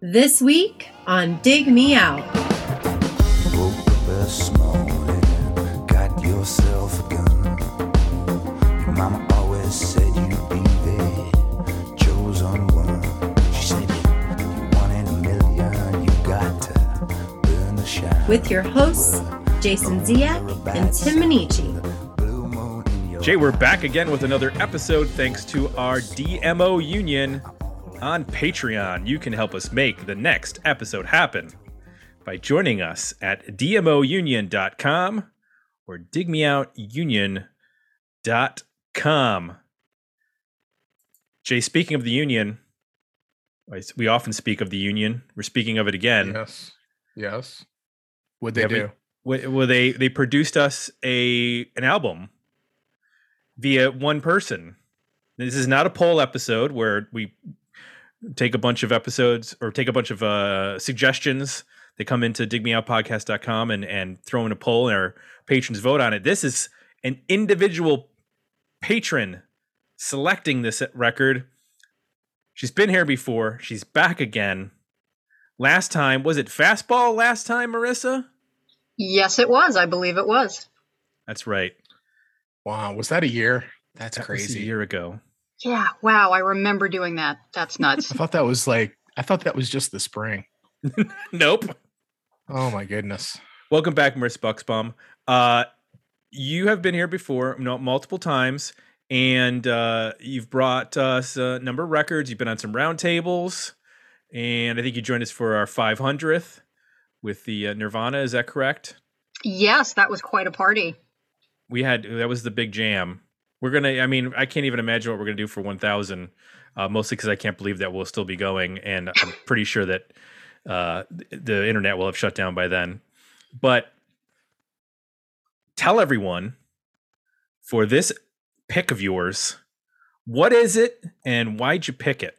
This week on Dig Me Out. With your hosts, Jason Ziak and Tim Minichi. Jay, we're back again with another episode thanks to our DMO union on Patreon. You can help us make the next episode happen by joining us at dmounion.com or digmeoutunion.com. Jay, speaking of the union, we often speak of the union. We're speaking of it again. Yes. Yes. What they Yeah, do? Well, well, they they produced us a an album via one person. This is not a poll episode where we take a bunch of episodes or take a bunch of uh, suggestions. They come into digmeoutpodcast.com and and throw in a poll and our patrons vote on it. This is an individual patron selecting this record. She's been here before. She's back again. Last time was it fastball? Last time, Marissa? Yes, it was. I believe it was. That's right. Wow. Was that a year? That's That was crazy. a year ago. Yeah. Wow. I remember doing that. That's nuts. I thought that was like, I thought that was just the spring. Nope. Oh my goodness. Welcome back, Marissa Bucksbaum. Uh, you have been here before, no, multiple times, and uh, you've brought us a number of records. You've been on some roundtables, and I think you joined us for our 500th with the uh, Nirvana. Is that correct? yes, that was quite a party. We had that was the big jam. We're gonna. I mean, I can't even imagine what we're gonna do for 1,000. Uh, mostly because I can't believe that we'll still be going, and I'm pretty sure that uh, the internet will have shut down by then. But tell everyone for this pick of yours, what is it, and why'd you pick it?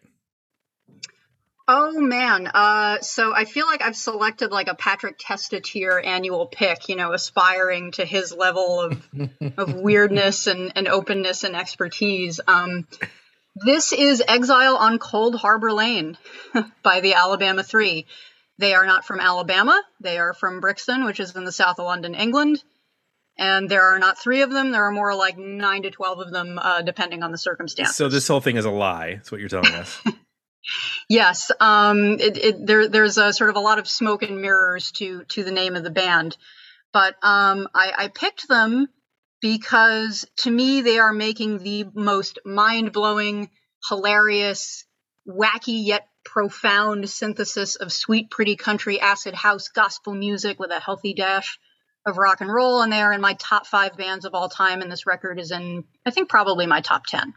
Oh man. Uh, so I feel like I've selected like a Patrick Testatier annual pick. You know, aspiring to his level of of weirdness and, and openness and expertise. Um, this is Exile on Coldharbour Lane by the Alabama Three. They are not from Alabama. They are from Brixton, which is in the south of London, England. And there are not three of them. There are more like nine to twelve of them, uh, depending on the circumstances. So this whole thing is a lie. That's what you're telling us. Yes, um, it, it, there, there's a sort of a lot of smoke and mirrors to to the name of the band, but um, I, I picked them because to me they are making the most mind blowing, hilarious, wacky yet profound synthesis of sweet, pretty country acid house gospel music with a healthy dash of rock and roll, and they are in my top five bands of all time. And this record is in, I think, probably my top ten.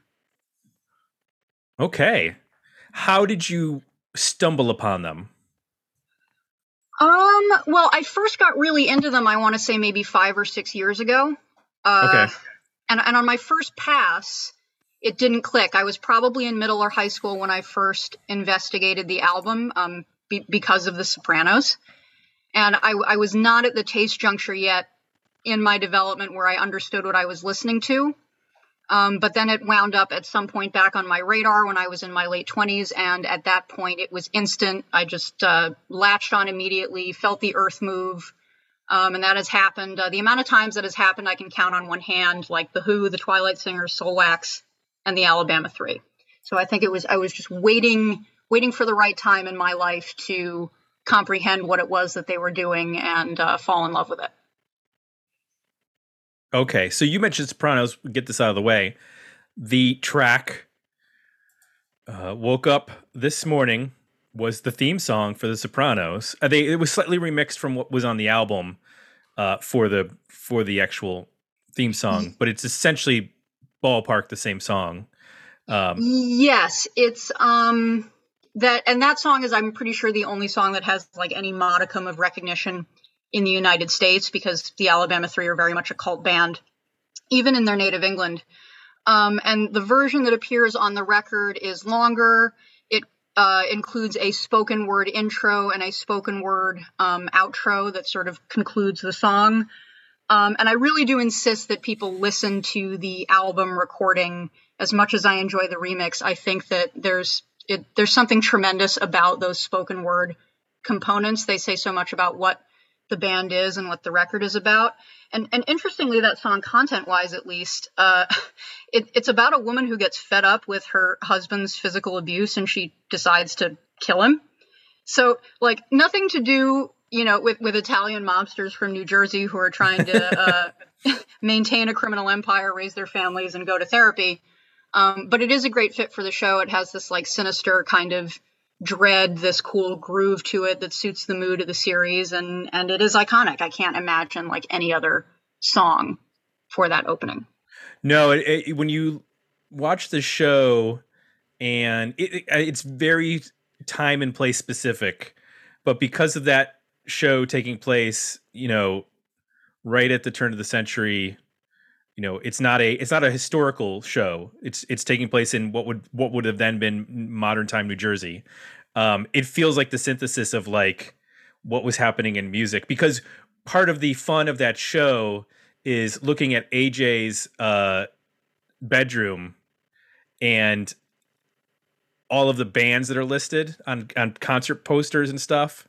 okay. How did you stumble upon them? Um, well, I first got really into them, I want to say maybe five or six years ago. Uh, Okay. And, and on my first pass, it didn't click. I was probably in middle or high school when I first investigated the album um, be- because of The Sopranos. And I, I was not at the taste juncture yet in my development where I understood what I was listening to. Um, but then it wound up at some point back on my radar when I was in my late 20s. And at that point, it was instant. I just uh, latched on immediately, felt the earth move. Um, and that has happened. Uh, the amount of times that has happened, I can count on one hand, like The Who, The Twilight Singers, Soulwax, and the Alabama Three. So I think it was, I was just waiting, waiting for the right time in my life to comprehend what it was that they were doing and uh, fall in love with it. Okay, so you mentioned Sopranos. Get this out of the way. The track uh, "Woke Up This Morning" was the theme song for The Sopranos. Uh, they it was slightly remixed from what was on the album uh, for the for the actual theme song, but it's essentially ballpark the same song. Um, Yes, it's um that and that song is I'm pretty sure the only song that has like any modicum of recognition in the United States because the Alabama 3 are very much a cult band even in their native England. Um and the version that appears on the record is longer. It uh, includes a spoken word intro and a spoken word um, outro that sort of concludes the song. Um, and I really do insist that people listen to the album recording as much as I enjoy the remix. I think that there's it there's something tremendous about those spoken word components. They say so much about what the band is and what the record is about. And and interestingly, that song, content wise at least, uh, it, it's about a woman who gets fed up with her husband's physical abuse and she decides to kill him. So like nothing to do, you know, with with Italian mobsters from New Jersey who are trying to uh, maintain a criminal empire, raise their families, and go to therapy. Um, but it is a great fit for the show. It has this like sinister kind of dread, this cool groove to it that suits the mood of the series, and and it is iconic. I can't imagine like any other song for that opening. No, it, it, when you watch the show, and it, uh, it's very time and place specific, but because of that show taking place, you know, right at the turn of the century, you know, it's not a it's not a historical show. It's it's taking place in what would what would have then been modern time New Jersey. Um, it feels like the synthesis of like what was happening in music because part of the fun of that show is looking at AJ's uh, bedroom and all of the bands that are listed on on concert posters and stuff.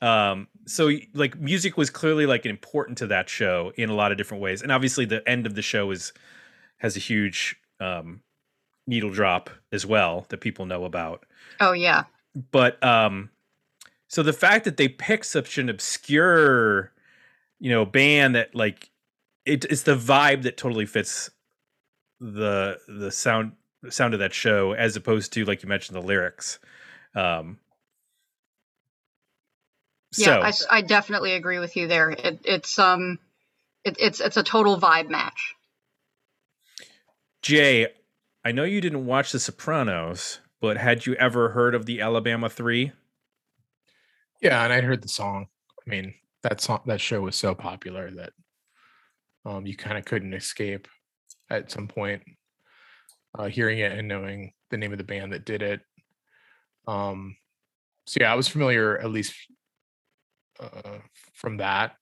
Um, so like music was clearly like important to that show in a lot of different ways, and obviously the end of the show is has a huge um, needle drop as well that people know about. Oh yeah, but um, so the fact that they picked such an obscure, you know, band that like it, it's the vibe that totally fits the the sound sound of that show as opposed to like you mentioned the lyrics um yeah I, I definitely agree with you there. It, it's um it, it's it's a total vibe match. Jay i know you didn't watch the sopranos but had you ever heard of the alabama three? Yeah and i'd heard the song. I mean that song that show was so popular that um you kind of couldn't escape at some point uh, hearing it and knowing the name of the band that did it. Um, so yeah, I was familiar at least uh, from that,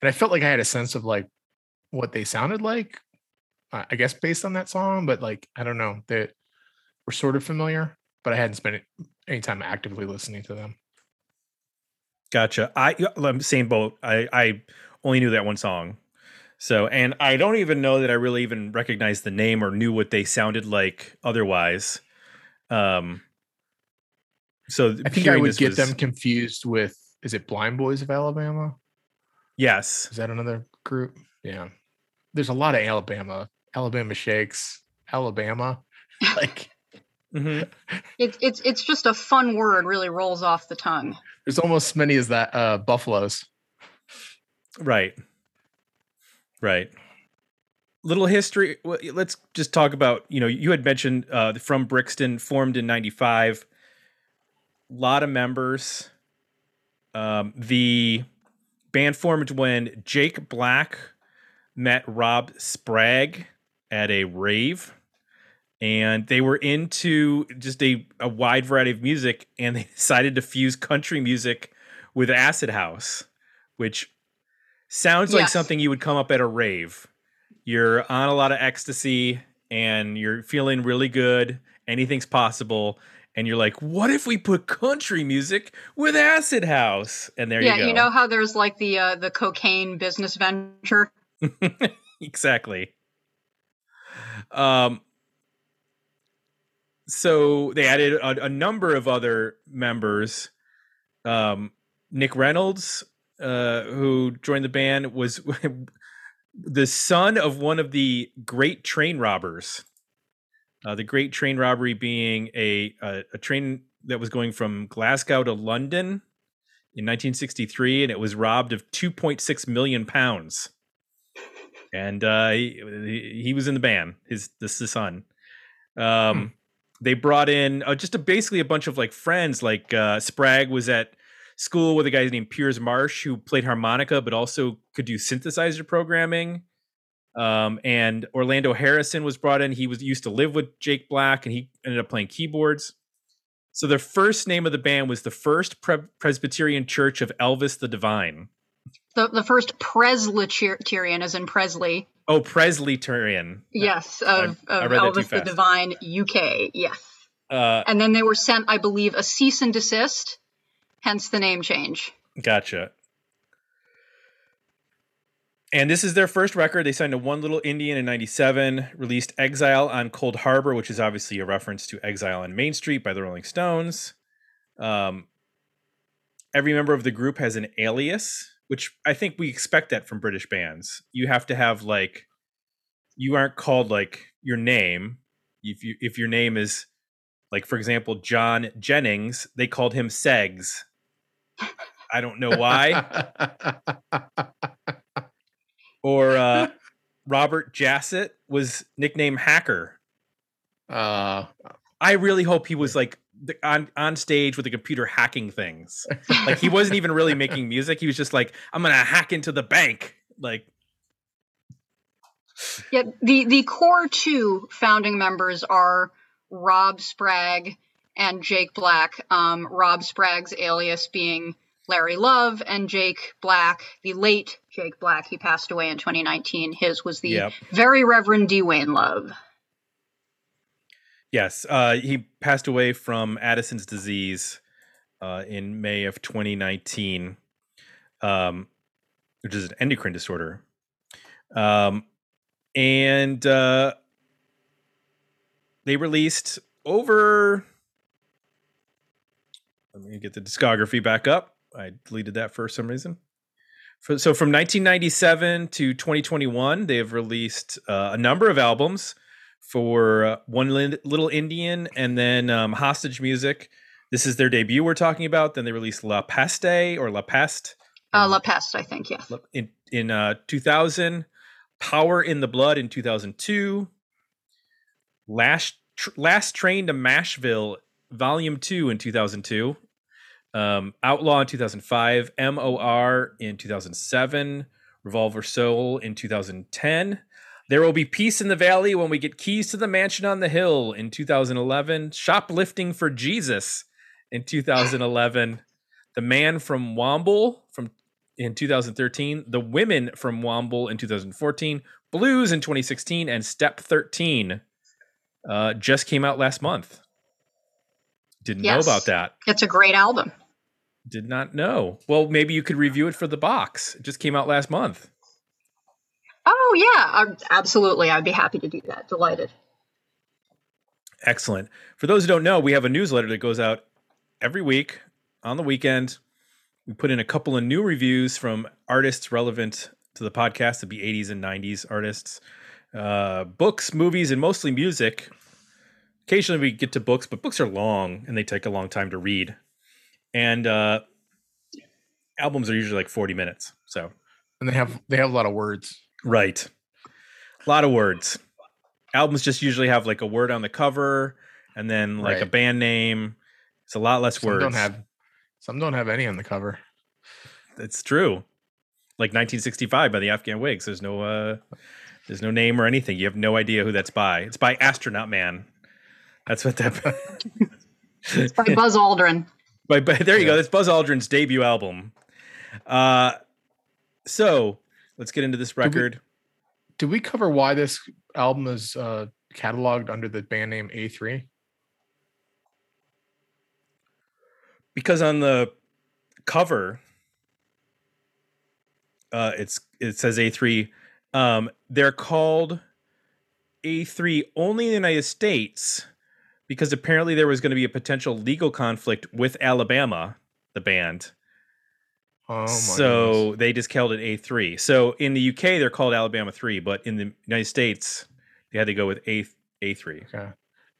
and I felt like I had a sense of like what they sounded like. I guess based on that song, but like I don't know that were sort of familiar, but I hadn't spent any time actively listening to them. Gotcha. I I'm same boat. I I only knew that one song. So, and I don't even know that I really even recognized the name or knew what they sounded like otherwise. Um, so I think I would get was, them confused with is it Blind Boys of Alabama? Yes. Is that another group? Yeah. There's a lot of Alabama, Alabama Shakes, Alabama. like mm-hmm. it's it's it's just a fun word, really rolls off the tongue. There's almost as many as that uh buffaloes. Right. Right. Little history. Let's just talk about. You know, you had mentioned uh, from Brixton, formed in '95. A lot of members. Um, the band formed when Jake Black met Rob Spragg at a rave and they were into just a, a wide variety of music and they decided to fuse country music with acid house which Sounds yes. like something you would come up at a rave. You're on a lot of ecstasy and you're feeling really good. Anything's possible. And you're like, what if we put country music with acid house? And there yeah, you go. Yeah, you know how there's like the uh, the cocaine business venture. exactly. Um. So they added a, a number of other members. Um, Nick Reynolds uh, who joined the band was the son of one of the great train robbers. Uh, the great train robbery being a, a, a train that was going from Glasgow to London in 1963, and it was robbed of 2.6 million pounds. And uh, he, he was in the band. His this is the son. Um, hmm. They brought in uh, just a, basically a bunch of like friends. Like uh, Spragg was at school with a guy named Piers Marsh who played harmonica but also could do synthesizer programming. Um, and Orlando Harrison was brought in. He was used to live with Jake Black, and he ended up playing keyboards. So the first name of the band was the First Pre- Presbyterian Church of Elvis the Divine. The the first Presbyterian, as in Presley. Oh, Presbyterian. Yes, of, of Elvis the Divine, UK. Yes. Uh, And then they were sent, I believe, a cease and desist, hence the name change. Gotcha. And this is their first record. They signed to One Little Indian in 97, released Exile on Coldharbour, which is obviously a reference to Exile on Main Street by the Rolling Stones. Um, every member of the group has an alias, which I think we expect that from British bands. You have to have like, you aren't called like your name. If you if your name is like, for example, John Jennings, they called him Segs. I don't know why. or uh, Robert Jassett was nicknamed Hacker. uh, I really hope he was like the, on on stage with the computer hacking things. Like he wasn't even really making music. He was just like, "I'm gonna hack into the bank." Like, Yeah, the the core two founding members are Rob Spragg and Jake Black. Um, Rob Spragg's alias being Larry Love, and Jake Black, the late Jake Black, he passed away in 2019. His was the Yep. very Reverend Dwayne Love. yes, uh, he passed away from Addison's disease uh, in May of 2019, um, which is an endocrine disorder. Um, and uh, they released over. Let me get the discography back up. I deleted that for some reason. For, so from 1997 to 2021, they have released uh, a number of albums for uh, One Little Indian and then um, Hostage Music. This is their debut we're talking about. Then they released La Peste or La Peste Uh, La Peste, I think, yeah. in in uh, 2000, Power in the Blood in 2002, Last tr- Last Train to Mashville Volume 2 in 2002, um, Outlaw in 2005, MOR in 2007, Revolver Soul in 2010. There will be peace in the valley when we get keys to the mansion on the hill in 2011. Shoplifting for Jesus in 2011. The Man from Womble from in 2013, The Women from Womble in 2014, Blues in 2016, and Step 13 uh, just came out last month. Didn't Yes. know about that. It's a great album. Did not know. Well, maybe you could review it for the box. It just came out last month. Oh, yeah, absolutely. I'd be happy to do that. Delighted. Excellent. For those who don't know, we have a newsletter that goes out every week on the weekend. We put in a couple of new reviews from artists relevant to the podcast, to be 80s and 90s artists, uh, books, movies, and mostly music. Occasionally we get to books, but books are long and they take a long time to read. And uh, albums are usually like 40 minutes. So, and they have they have a lot of words. right. A lot of words. Albums just usually have like a word on the cover and then like a band name. It's a lot less Some words. don't have some don't have any on the cover. It's true. Like 1965 by the Afghan Whigs. There's no uh there's no name or anything. You have no idea who that's by. It's by Astronaut Man. That's what that it's By Buzz Aldrin. But, but there you go. That's Buzz Aldrin's debut album. Uh so let's get into this we- record. Did we cover why this album is uh, cataloged under the band name A3? because on the cover uh it's it says A3 um they're called A3 only in the United States because apparently there was going to be a potential legal conflict with Alabama the band Oh my so goodness. they just called it A3 so in the UK they're called Alabama 3 but in the United States they had to go with A A3 Okay.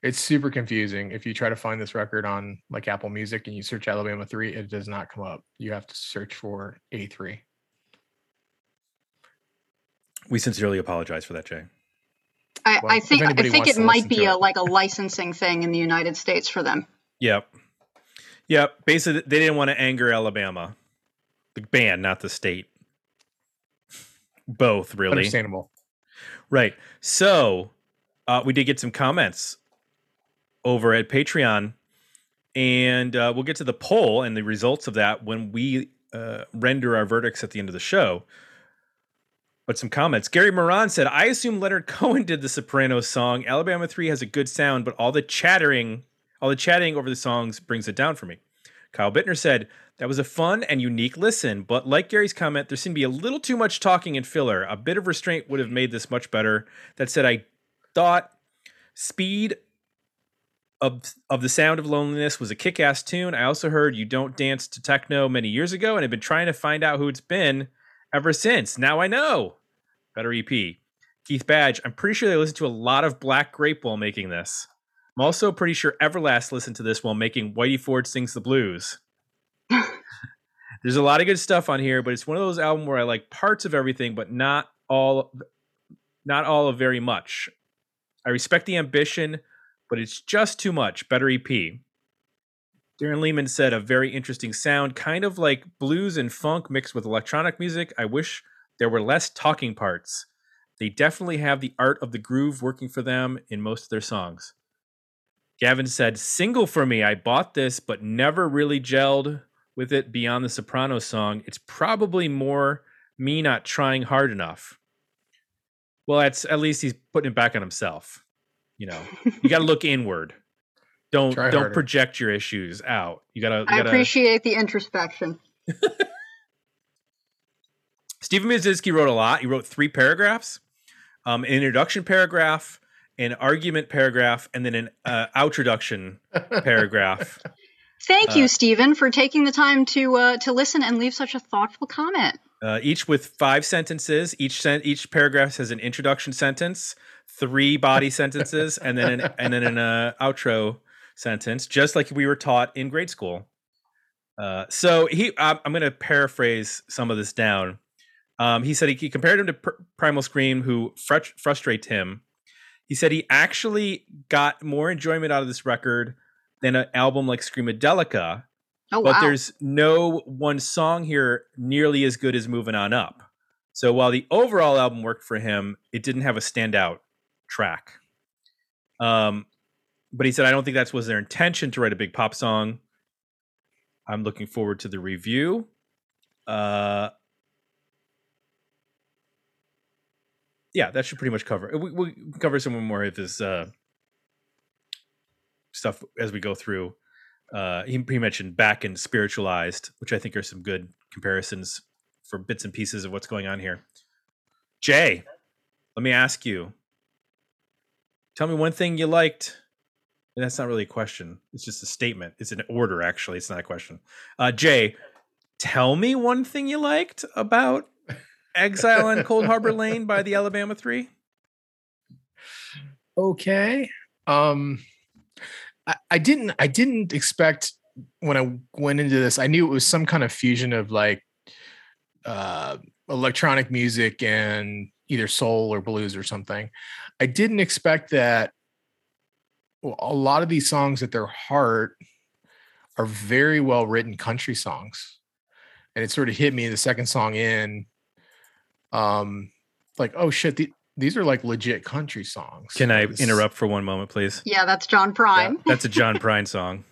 It's super confusing. If you try to find this record on like Apple Music and you search Alabama 3, it does not come up. You have to search for A3. we sincerely apologize for that Jay I, Well, I think I think it might be to a, it. like a licensing thing in the United States for them. Yep. Yep. Basically, they didn't want to anger Alabama, the band, not the state. Both, really. Understandable. Right. So, uh, we did get some comments over at Patreon, and uh, we'll get to the poll and the results of that when we uh, render our verdicts at the end of the show. But some comments. Gary Moran said, I assume Leonard Cohen did the Sopranos song. Alabama 3 has a good sound, but all the chattering All the chatting over the songs brings it down for me. Kyle Bittner said, That was a fun and unique listen, but like Gary's comment, there seemed to be a little too much talking and filler. A bit of restraint would have made this much better. That said, I thought Speed of, of the Sound of Loneliness was a kick ass tune. I also heard You Don't Dance to Techno many years ago and have been trying to find out who it's been ever since. Now I know. Better EP. Keith Badge, I'm pretty sure they listened to a lot of Black Grape while making this. I'm also pretty sure Everlast listened to this while making Whitey Ford Sings the Blues. There's a lot of good stuff on here, but it's one of those albums where I like parts of everything, but not all not all of very much. I respect the ambition, but it's just too much. Better EP. Darren Lehman said a very interesting sound, kind of like blues and funk mixed with electronic music. I wish there were less talking parts. They definitely have the art of the groove working for them in most of their songs. Gavin said, Single for me. I bought this, but never really gelled with it beyond the Soprano song. It's probably more me not trying hard enough. Well, that's at least he's putting it back on himself. You know, you got to look inward. Don't Try don't harder. project your issues out. You gotta. You I gotta appreciate the introspection. Stephen Mizinski wrote a lot. He wrote three paragraphs, um, an introduction paragraph, an argument paragraph, and then an uh, outroduction paragraph. Thank Uh, you, Stephen, for taking the time to uh, to listen and leave such a thoughtful comment. uh, each with five sentences. Each sen- each paragraph has an introduction sentence, three body sentences, and then an, and then an uh, outro sentence, just like we were taught in grade school. Uh, so he, I'm, I'm going to paraphrase some of this down. Um, he said he, he compared him to Pr- Primal Scream, who frut- frustrates him. He said he actually got more enjoyment out of this record than an album like Screamadelica, Oh but wow! there's no one song here nearly as good as moving on up so while the overall album worked for him it didn't have a standout track um but he said i don't think that was their intention to write a big pop song i'm looking forward to the review uh yeah that should pretty much cover we, can cover some more of his uh stuff as we go through uh, he, he mentioned back and spiritualized, which I think are some good comparisons for bits and pieces of what's going on here. Jay, let me ask you. Tell me one thing you liked. And that's not really a question. It's just a statement. It's an order, actually. It's not a question. Uh, Jay, tell me one thing you liked about Exile on Coldharbour Lane by the Alabama Three. okay. Um I, I didn't i didn't expect when i went into this i knew it was some kind of fusion of like uh electronic music and either soul or blues or something. I didn't expect that well, a lot of these songs at their heart are very well written country songs. And it sort of hit me the second song in um like oh shit the, these are like legit country songs Can I interrupt for one moment, please? yeah, that's John Prine. That's a John Prine song.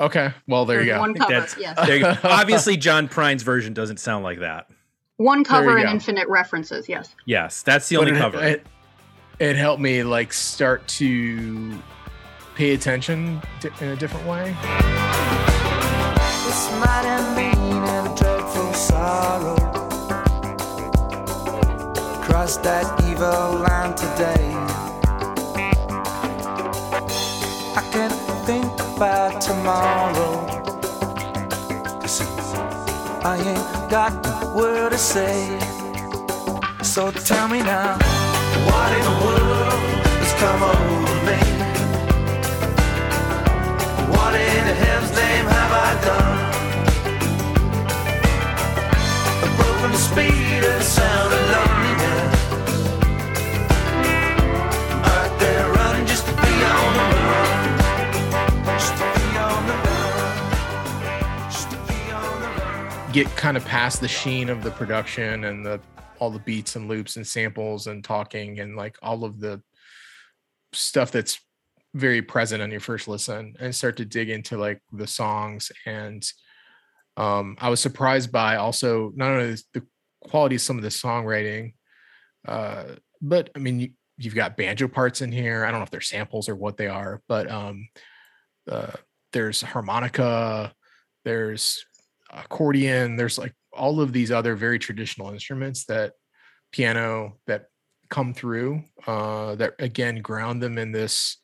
okay well there you There's go One cover, That's- yes. There you go. Obviously, John Prine's version doesn't sound like that. One cover and go. infinite references. Yes. Yes, that's the But only it, cover. It, it helped me like start to pay attention di- in a different way. This might have been Cross that evil line today. I can't think about tomorrow. I ain't got a word to say. So tell me now, what in the world has come over me? What in heaven's name have I done? A broken speed and sound of Get kind of past the sheen of the production and the all the beats and loops and samples and talking and like all of the stuff that's very present on your first listen and start to dig into like the songs. And um i was surprised by also not only the quality of some of the songwriting uh but i mean you, you've got banjo parts in here. I don't know if they're samples or what they are but um uh, there's harmonica, there's accordion, there's like all of these other very traditional instruments that piano that come through uh, that again ground them in this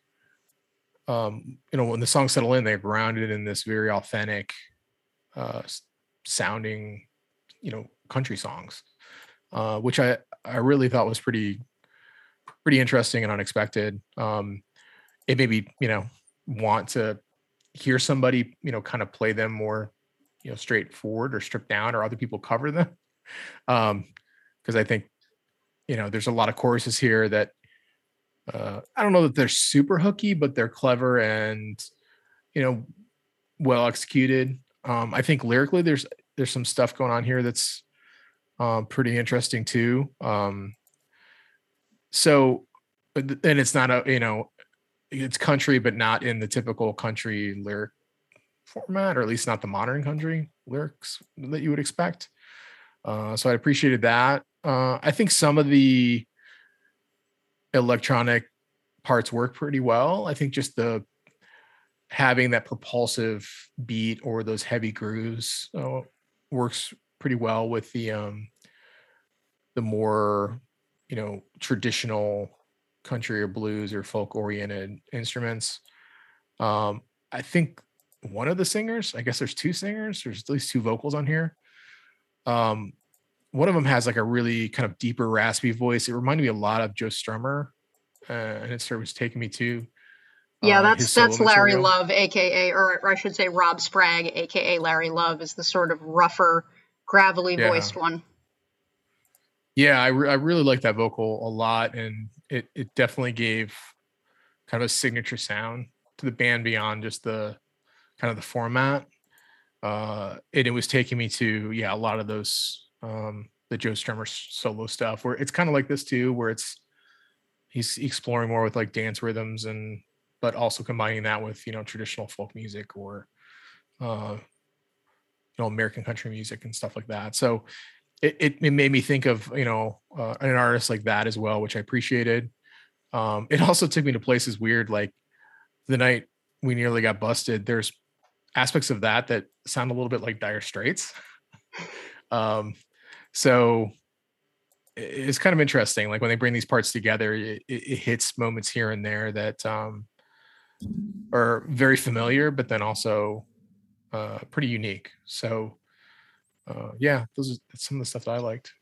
um, you know when the songs settle in they're grounded in this very authentic uh, sounding you know country songs uh, which i i really thought was pretty pretty interesting and unexpected. Um, it made me you know want to hear somebody you know kind of play them more you know straightforward or stripped down or other people cover them. Um because i think you know there's a lot of choruses here that uh i don't know that they're super hooky but they're clever and you know well executed. Um i think lyrically there's there's some stuff going on here that's um pretty interesting too. Um so and it's not a you know it's country but not in the typical country lyric format, or at least not the modern country lyrics that you would expect. Uh, so I appreciated that. Uh, I think some of the electronic parts work pretty well. I think just the having that propulsive beat or those heavy grooves uh, works pretty well with the um, the more you know traditional country or blues or folk oriented instruments. Um, I think one of the singers. I guess there's two singers. There's at least two vocals on here. Um, one of them has like a really kind of deeper, raspy voice. It reminded me a lot of Joe Strummer, uh, and it sort of was taking me to. Yeah, um, that's that's Larry material. Love, aka, or I should say Rob Spragg, aka Larry Love, is the sort of rougher, gravelly Yeah. voiced one. Yeah, I, re- I really like that vocal a lot, and it it definitely gave kind of a signature sound to the band beyond just the kind of the format. Uh, and it was taking me to yeah a lot of those um, the Joe Strummer solo stuff where it's kind of like this too, where it's he's exploring more with like dance rhythms and but also combining that with you know traditional folk music or uh, you know American country music and stuff like that. So it, it, it made me think of you know uh, an artist like that as well, which I appreciated. Um, it also took me to places weird, like the night we nearly got busted. There's aspects of that that sound a little bit like Dire Straits. um, so it's kind of interesting. Like when they bring these parts together, it, it it hits moments here and there that um, are very familiar, but then also uh, pretty unique. So uh, yeah, those are some of the stuff that I liked.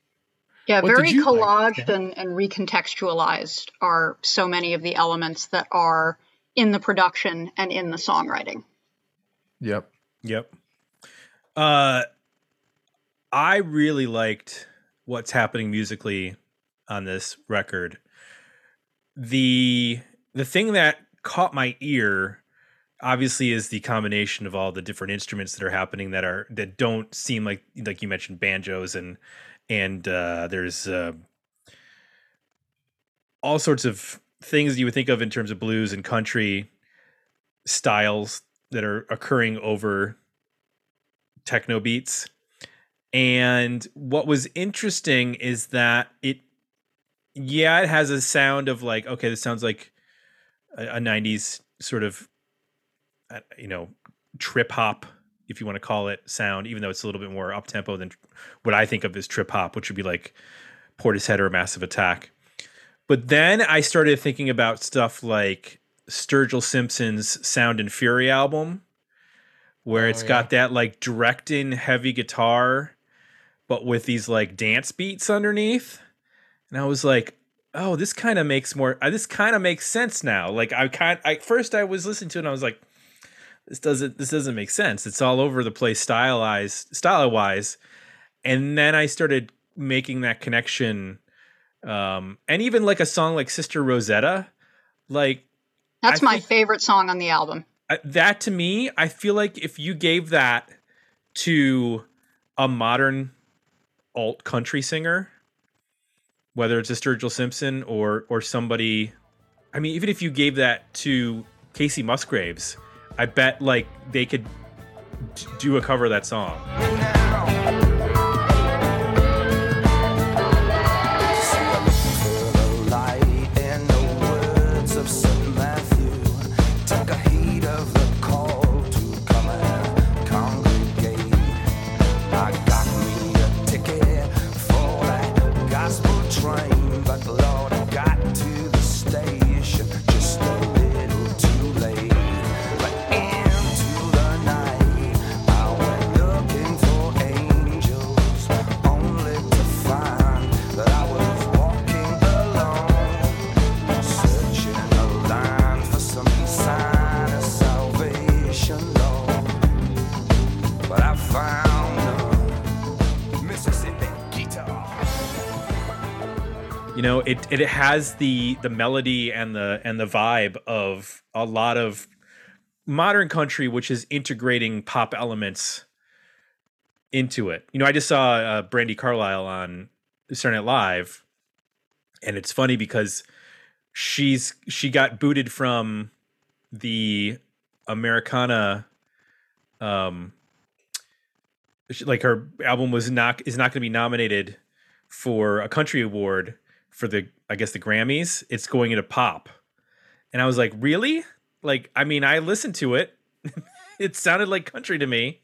Yeah, What very like? collaged Yeah. and, and recontextualized are so many of the elements that are in the production and in the songwriting. Yep. Yep. Uh, I really liked what's happening musically on this record. The the thing that caught my ear obviously is the combination of all the different instruments that are happening that are that don't seem like like you mentioned banjos and and uh there's uh all sorts of things you would think of in terms of blues and country styles that are occurring over techno beats. And what was interesting is that it, yeah, it has a sound of like, okay, this sounds like a, a 90s sort of, uh, you know, trip hop, if you want to call it, sound, even though it's a little bit more up tempo than what I think of as trip hop, which would be like Portishead or Massive Attack. But then I started thinking about stuff like Sturgill Simpson's Sound and Fury album, where Oh, it's yeah. got that like direct in heavy guitar, but with these like dance beats underneath. And I was like, oh, this kind of makes more, uh, this kind of makes sense now. Like I kind, I first I was listening to it and I was like, this doesn't, this doesn't make sense. It's all over the place, stylized, style wise. And then I started making that connection. Um, and even like a song like Sister Rosetta, like That's I my think- favorite song on the album. I- that to me, I feel like if you gave that to a modern alt country singer, whether it's a Sturgill Simpson or or somebody, I mean, even if you gave that to Kacey Musgraves, I bet like they could d- do a cover of that song. It it has the the melody and the and the vibe of a lot of modern country, which is integrating pop elements into it. You know, I just saw uh, Brandi Carlile on Saturday Live, and it's funny because she's she got booted from the Americana um like her album was not is not going to be nominated for a country award for the I guess the Grammys. It's going into pop. And I was like, "Really?" Like I mean, I listened to it. it sounded like country to me.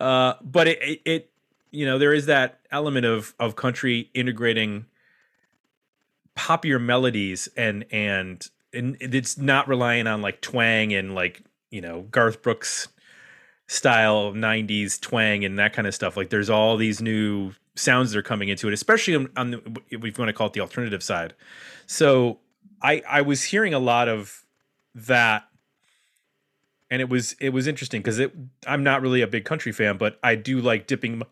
Uh but it, it it you know, there is that element of of country integrating poppier melodies and and and it's not relying on like twang and like, you know, Garth Brooks style 90s twang and that kind of stuff like there's all these new sounds that are coming into it especially on, on the, if we want to call it the alternative side. So i i was hearing a lot of that and it was it was interesting because it i'm not really a big country fan but i do like dipping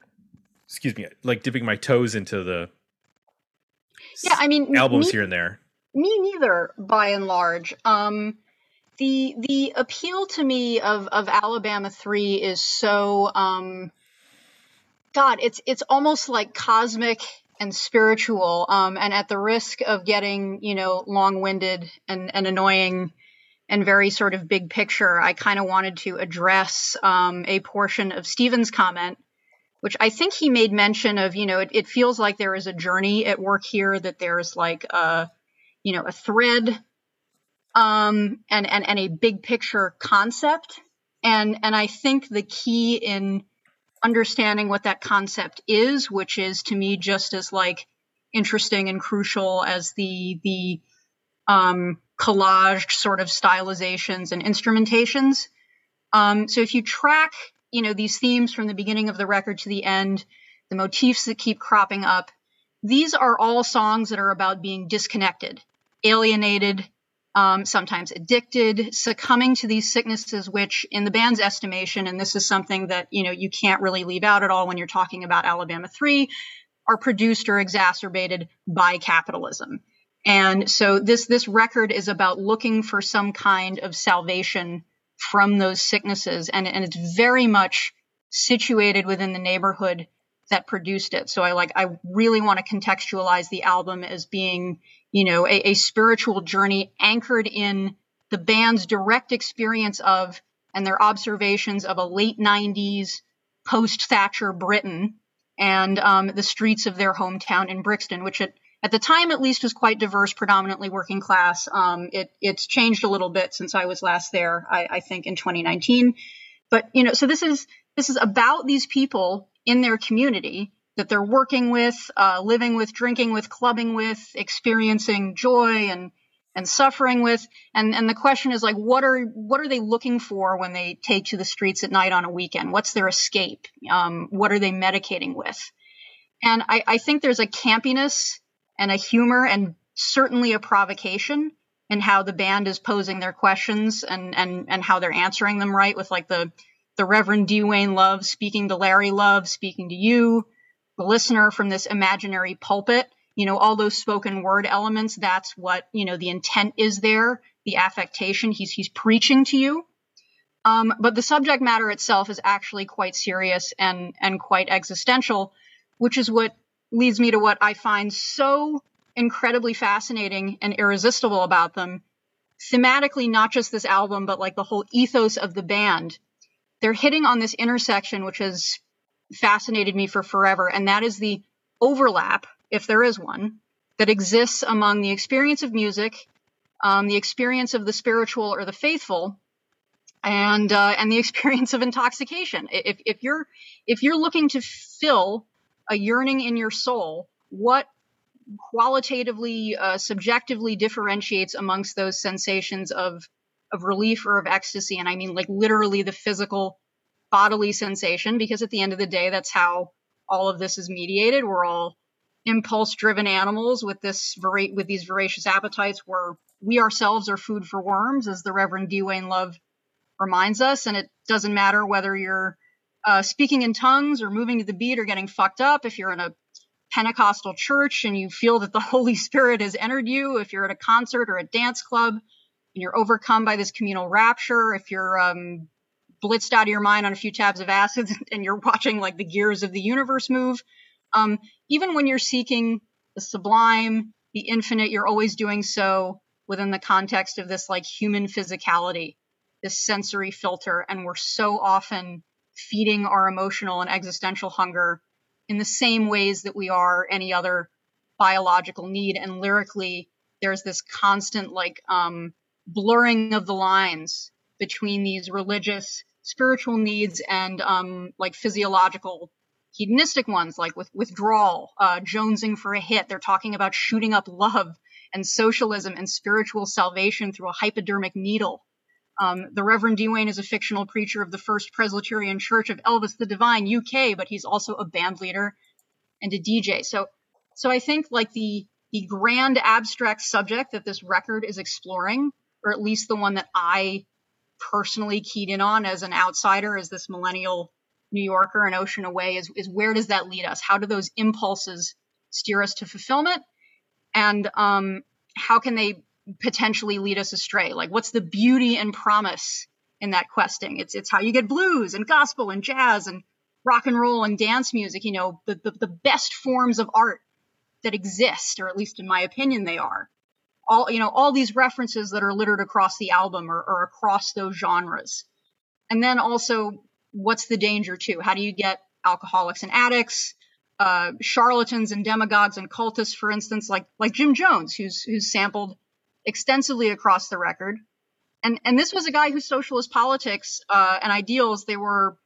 excuse me like dipping my toes into the yeah i mean albums me, here and there. me neither by and large. Um the the appeal to me of of Alabama 3 is so um god it's it's almost like cosmic and spiritual um and at the risk of getting you know long-winded and and annoying and very sort of big picture I kind of wanted to address um a portion of Steven's comment which I think he made mention of you know it, it feels like there is a journey at work here that there's like a you know a thread um, and, and, and a big picture concept. And, and I think the key in understanding what that concept is, which is to me just as like interesting and crucial as the, the, um, collaged sort of stylizations and instrumentations. Um, so if you track, you know, these themes from the beginning of the record to the end, the motifs that keep cropping up, these are all songs that are about being disconnected, alienated, um, sometimes addicted, succumbing to these sicknesses, which, in the band's estimation, and this is something that you know you can't really leave out at all when you're talking about Alabama Three, are produced or exacerbated by capitalism. And so this this record is about looking for some kind of salvation from those sicknesses, and, and it's very much situated within the neighborhood that produced it. So I like I really want to contextualize the album as being you know, a, a spiritual journey anchored in the band's direct experience of and their observations of a late 90s post Thatcher Britain and um, the streets of their hometown in Brixton, which at, at the time at least was quite diverse, predominantly working class. Um, it, it's changed a little bit since I was last there, I, I think in 2019. But you know, so this is this is about these people in their community that they're working with, uh, living with, drinking with, clubbing with, experiencing joy and and suffering with. And and the question is like, what are what are they looking for when they take to the streets at night on a weekend? What's their escape? Um, what are they medicating with? And I, I think there's a campiness and a humor and certainly a provocation in how the band is posing their questions and and and how they're answering them right with like the the Reverend Dwayne Love speaking to Larry Love, speaking to you, the listener from this imaginary pulpit you know all those spoken word elements that's what you know the intent is there the affectation. He's he's preaching to you. Um, but the subject matter itself is actually quite serious and and quite existential which is what leads me to what i find so incredibly fascinating and irresistible about them. Thematically not just this album but like the whole ethos of the band they're hitting on this intersection which has fascinated me for forever, and that is the overlap, if there is one, that exists among the experience of music, um, the experience of the spiritual or the faithful, and uh, and the experience of intoxication. If if you're if you're looking to fill a yearning in your soul, what qualitatively, uh, subjectively differentiates amongst those sensations of of relief or of ecstasy, and I mean like literally the physical bodily sensation because at the end of the day that's how all of this is mediated. We're all impulse driven animals with this with these voracious appetites where we ourselves are food for worms as the reverend D. Wayne Love reminds us and it doesn't matter whether you're uh, speaking in tongues or moving to the beat or getting fucked up. If you're in a Pentecostal church and you feel that the Holy Spirit has entered you, if you're at a concert or a dance club and you're overcome by this communal rapture, if you're um, blitzed out of your mind on a few tabs of acid and you're watching like the gears of the universe move, um, even when you're seeking the sublime, the infinite, you're always doing so within the context of this like human physicality, this sensory filter. And we're so often feeding our emotional and existential hunger in the same ways that we are any other biological need. And lyrically, there's this constant like um, blurring of the lines between these religious, spiritual needs and um, like physiological hedonistic ones like with withdrawal, uh, jonesing for a hit. They're talking about shooting up love and socialism and spiritual salvation through a hypodermic needle. Um, the Reverend D. Wayne is a fictional preacher of the First Presbyterian Church of Elvis the Divine, UK, but he's also a band leader and a DJ. So, so I think like the the grand abstract subject that this record is exploring, or at least the one that I personally keyed in on as an outsider, as this millennial New Yorker and Ocean Away is, is where does that lead us? How do those impulses steer us to fulfillment? And um, how can they potentially lead us astray? Like, what's the beauty and promise in that questing? It's it's how you get blues and gospel and jazz and rock and roll and dance music. You know, the the, the best forms of art that exist, or at least in my opinion, they are. All you know, all these references that are littered across the album or, or across those genres, and then also what's the danger too? How do you get alcoholics and addicts, uh, charlatans and demagogues and cultists, for instance, like like Jim Jones, who's who's sampled extensively across the record, and and this was a guy whose socialist politics uh, and ideals they were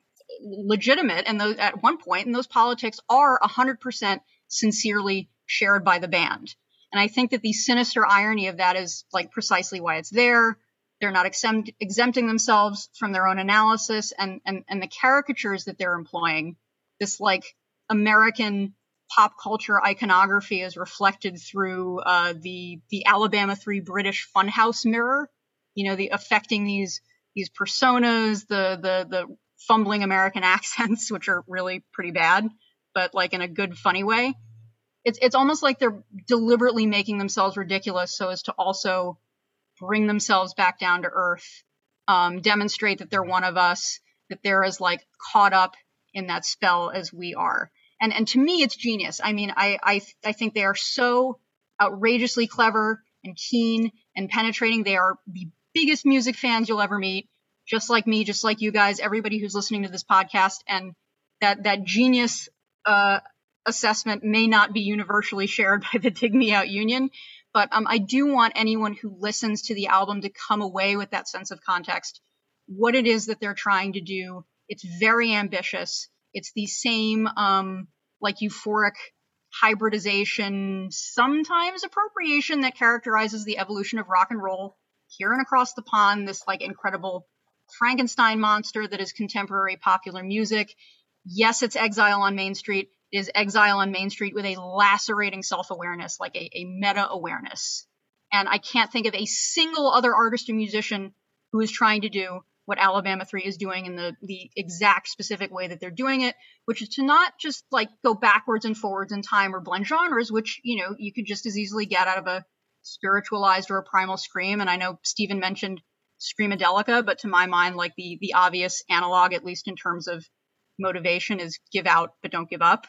legitimate, and those at one point, and those politics are hundred percent sincerely shared by the band. And I think that the sinister irony of that is like precisely why it's there they're not exempt, exempting themselves from their own analysis and, and, and the caricatures that they're employing. This like American pop culture iconography is reflected through uh, the the Alabama Three British Funhouse mirror. You know, the affecting these these personas, the the the fumbling American accents, which are really pretty bad, but like in a good funny way. It's it's almost like they're deliberately making themselves ridiculous so as to also bring themselves back down to earth, um, demonstrate that they're one of us, that they're as like caught up in that spell as we are. And and to me, it's genius. I mean, I I I think they are so outrageously clever and keen and penetrating. They are the biggest music fans you'll ever meet, just like me, just like you guys, everybody who's listening to this podcast. And that that genius uh, assessment may not be universally shared by the Dig Me Out Union, but um, I do want anyone who listens to the album to come away with that sense of context, what it is that they're trying to do. It's very ambitious. It's the same um, like euphoric hybridization, sometimes appropriation that characterizes the evolution of rock and roll here and across the pond. This like incredible Frankenstein monster that is contemporary popular music. Yes, it's Exile on Main Street is Exile on Main Street with a lacerating self awareness, like a, a meta awareness. And I can't think of a single other artist or musician who is trying to do what Alabama 3 is doing in the, the exact specific way that they're doing it, which is to not just like go backwards and forwards in time or blend genres, which, you know, you could just as easily get out of a spiritualized or a primal scream. And I know Stephen mentioned Screamadelica, but to my mind, like the the obvious analog, at least in terms of motivation, is give out but don't give up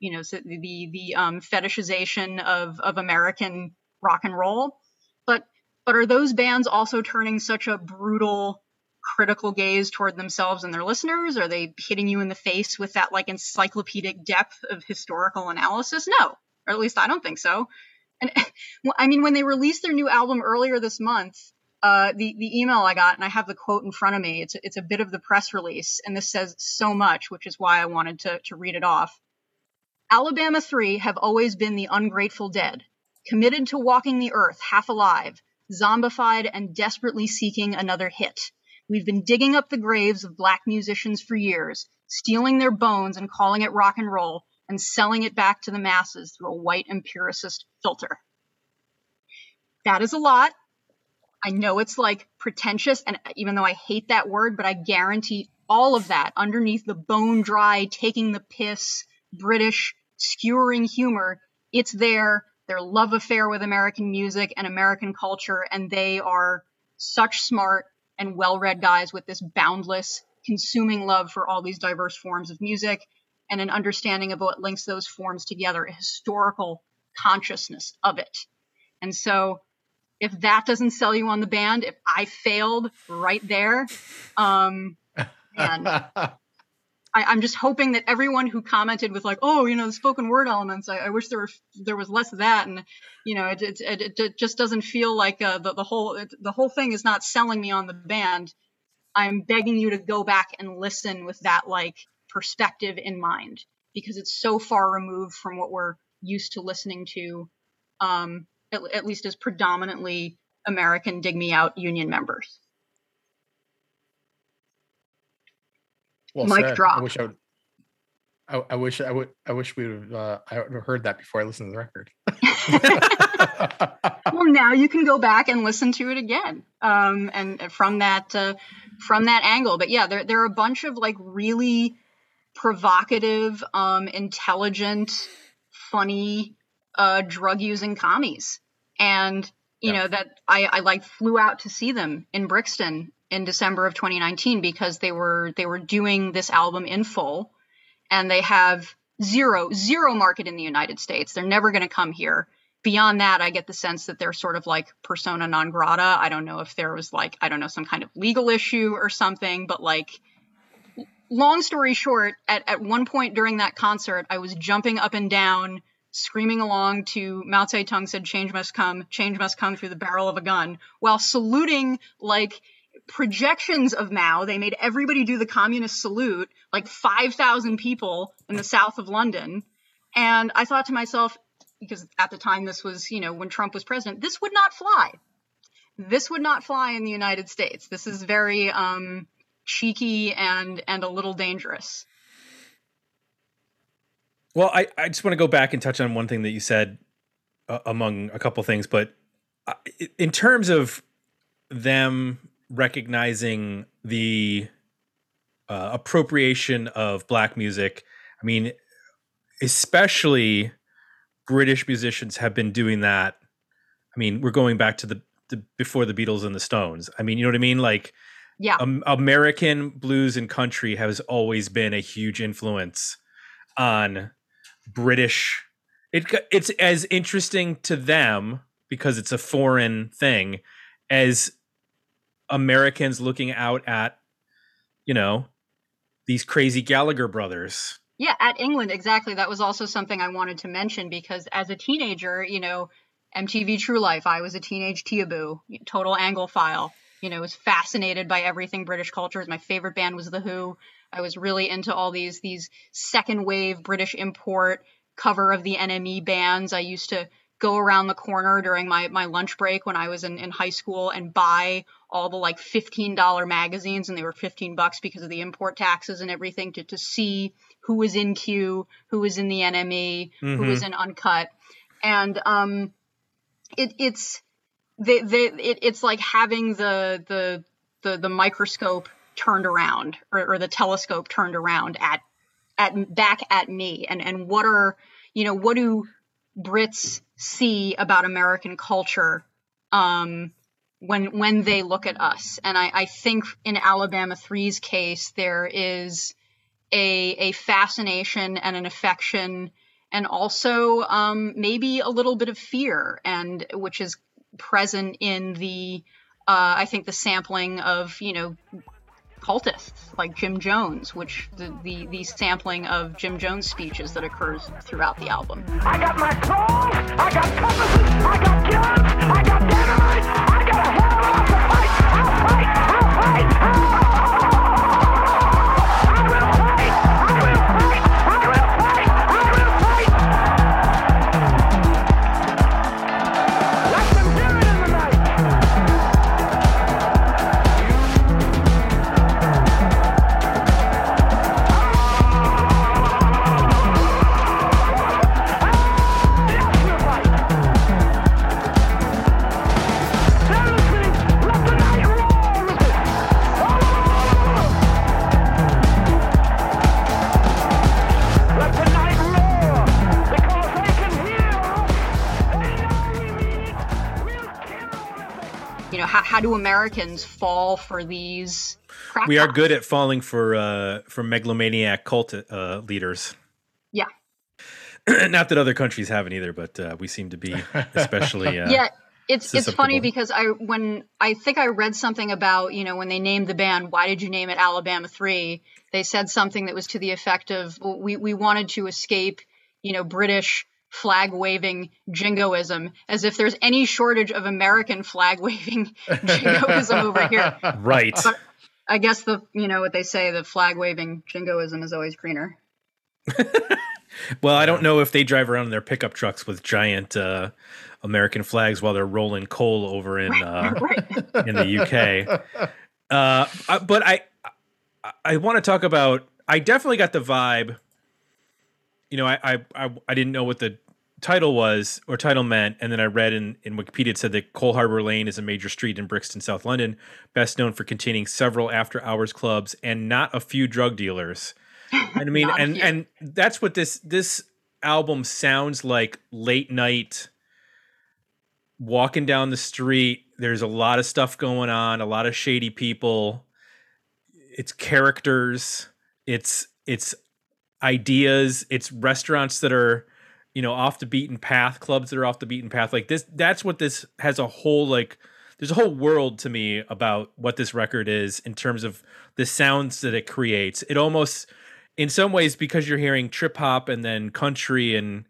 you know, so the the um, fetishization of of American rock and roll. But but are those bands also turning such a brutal critical gaze toward themselves and their listeners? Are they hitting you in the face with that like encyclopedic depth of historical analysis? No, or at least I don't think so. And I mean, when they released their new album earlier this month, uh, the the email I got, and I have the quote in front of me. It's it's a bit of the press release, and this says so much, which is why I wanted to to read it off. Alabama 3 have always been the ungrateful dead, committed to walking the earth half alive, zombified and desperately seeking another hit. We've been digging up the graves of black musicians for years, stealing their bones and calling it rock and roll, and selling it back to the masses through a white empiricist filter. That is a lot. I know it's like pretentious, and even though I hate that word, but I guarantee all of that underneath the bone dry, taking the piss, British skewering humor. It's there. Their love affair with American music and American culture, and they are such smart and well-read guys with this boundless, consuming love for all these diverse forms of music and an understanding of what links those forms together, a historical consciousness of it. And so if that doesn't sell you on the band, if I failed right there, um, and I, am just hoping that everyone who commented with like, oh, you know, the spoken word elements, I, I wish there were there was less of that, and you know, it it, it, it just doesn't feel like uh, the the whole it, the whole thing is not selling me on the band. I'm begging you to go back and listen with that like perspective in mind because it's so far removed from what we're used to listening to um, at, at least as predominantly American Dig Me Out union members. Well Mic said. drop. I wish I would. I, I wish I would. I wish we would. Uh, I would have heard that before I listened to the record. well, now you can go back and listen to it again, um, and from that uh, from that angle. But yeah, there there are a bunch of like really provocative, um, intelligent, funny uh, drug using commies. And, you know, that I, I like flew out to see them in Brixton in December of 2019 because they were they were doing this album in full and they have zero zero market in the United States. They're never going to come here. Beyond that, I get the sense that they're sort of like persona non grata. I don't know if there was like I don't know some kind of legal issue or something, but like long story short, at, at one point during that concert, I was jumping up and down screaming along to Mao Zedong said, change must come, change must come through the barrel of a gun, while saluting like projections of Mao. They made everybody do the communist salute, like 5,000 people in the south of London. And I thought to myself, because at the time this was, you know, when Trump was president, this would not fly. This would not fly in the United States. This is very um, cheeky and and a little dangerous. Well, I, I just want to go back and touch on one thing that you said uh, among a couple things, but uh, in terms of them recognizing the uh, appropriation of black music, I mean, especially British musicians have been doing that. I mean, we're going back to the, the before the Beatles and the Stones. I mean, you know what I mean? Like, yeah, um, American blues and country has always been a huge influence on British. It it's as interesting to them because it's a foreign thing as Americans looking out at you know these crazy Gallagher brothers. Yeah, at England exactly. That was also something I wanted to mention because as a teenager, you know, MTV True Life, I was a teenage Teaboo, total Anglophile. You know, was fascinated by everything British culture. My favorite band was The Who. I was really into all these these second wave British import cover of the NME bands. I used to go around the corner during my, my lunch break when I was in, in high school and buy all the like $15 magazines and they were 15 bucks because of the import taxes and everything to, to see who was in Q, who was in the NME, mm-hmm. who was mm-hmm. in Uncut. And um, it, it's they, they, it, it's like having the, the, the, the microscope turned around or, or the telescope turned around at at back at me and and what are you know what do Brits see about American culture um, when when they look at us. And I, I think in Alabama 3's case there is a a fascination and an affection and also um, maybe a little bit of fear and which is present in the uh, I think the sampling of you know cultists like Jim Jones, which the, the, the sampling of Jim Jones speeches that occurs throughout the album. I got my I got compasses, I got guns, I got dynamite, I got a hell of a how, how do Americans fall for these? We are good at falling for uh, for megalomaniac cult uh, leaders. Yeah. Not that other countries haven't either, but uh, we seem to be especially. Uh, yeah it's it's funny because i when i think i read something about you know when they named the band why did you name it alabama 3 they said something that was to the effect of we we wanted to escape you know british flag waving jingoism as if there's any shortage of american flag waving jingoism over here Right. i guess the you know what they say the flag waving jingoism is always greener Well, I don't know if they drive around in their pickup trucks with giant uh, American flags while they're rolling coal over in uh, right in the UK. Uh, but I I, I want to talk about. I definitely got the vibe. You know, I, I I I didn't know what the title was or title meant, and then I read in in Wikipedia it said that Coldharbour Lane is a major street in Brixton, South London, best known for containing several after hours clubs and not a few drug dealers. And I mean, and few. and that's what this this album sounds like late night walking down the street there's a lot of stuff going on a lot of shady people it's characters it's it's ideas. It's restaurants that are you know off the beaten path clubs that are off the beaten path. Like this that's what this has a whole like there's a whole world to me about what this record is in terms of the sounds that it creates. It almost in some ways because you're hearing trip hop and then country and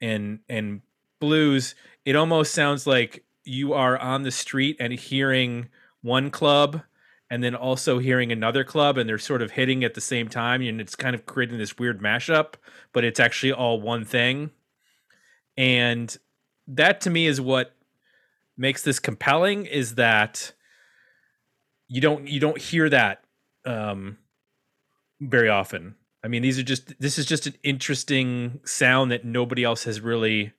and and blues it almost sounds like you are on the street and hearing one club and then also hearing another club and they're sort of hitting at the same time and it's kind of creating this weird mashup but it's actually all one thing. And that to me is what makes this compelling is that you don't you don't hear that um very often. I mean these are just this is just an interesting sound that nobody else has really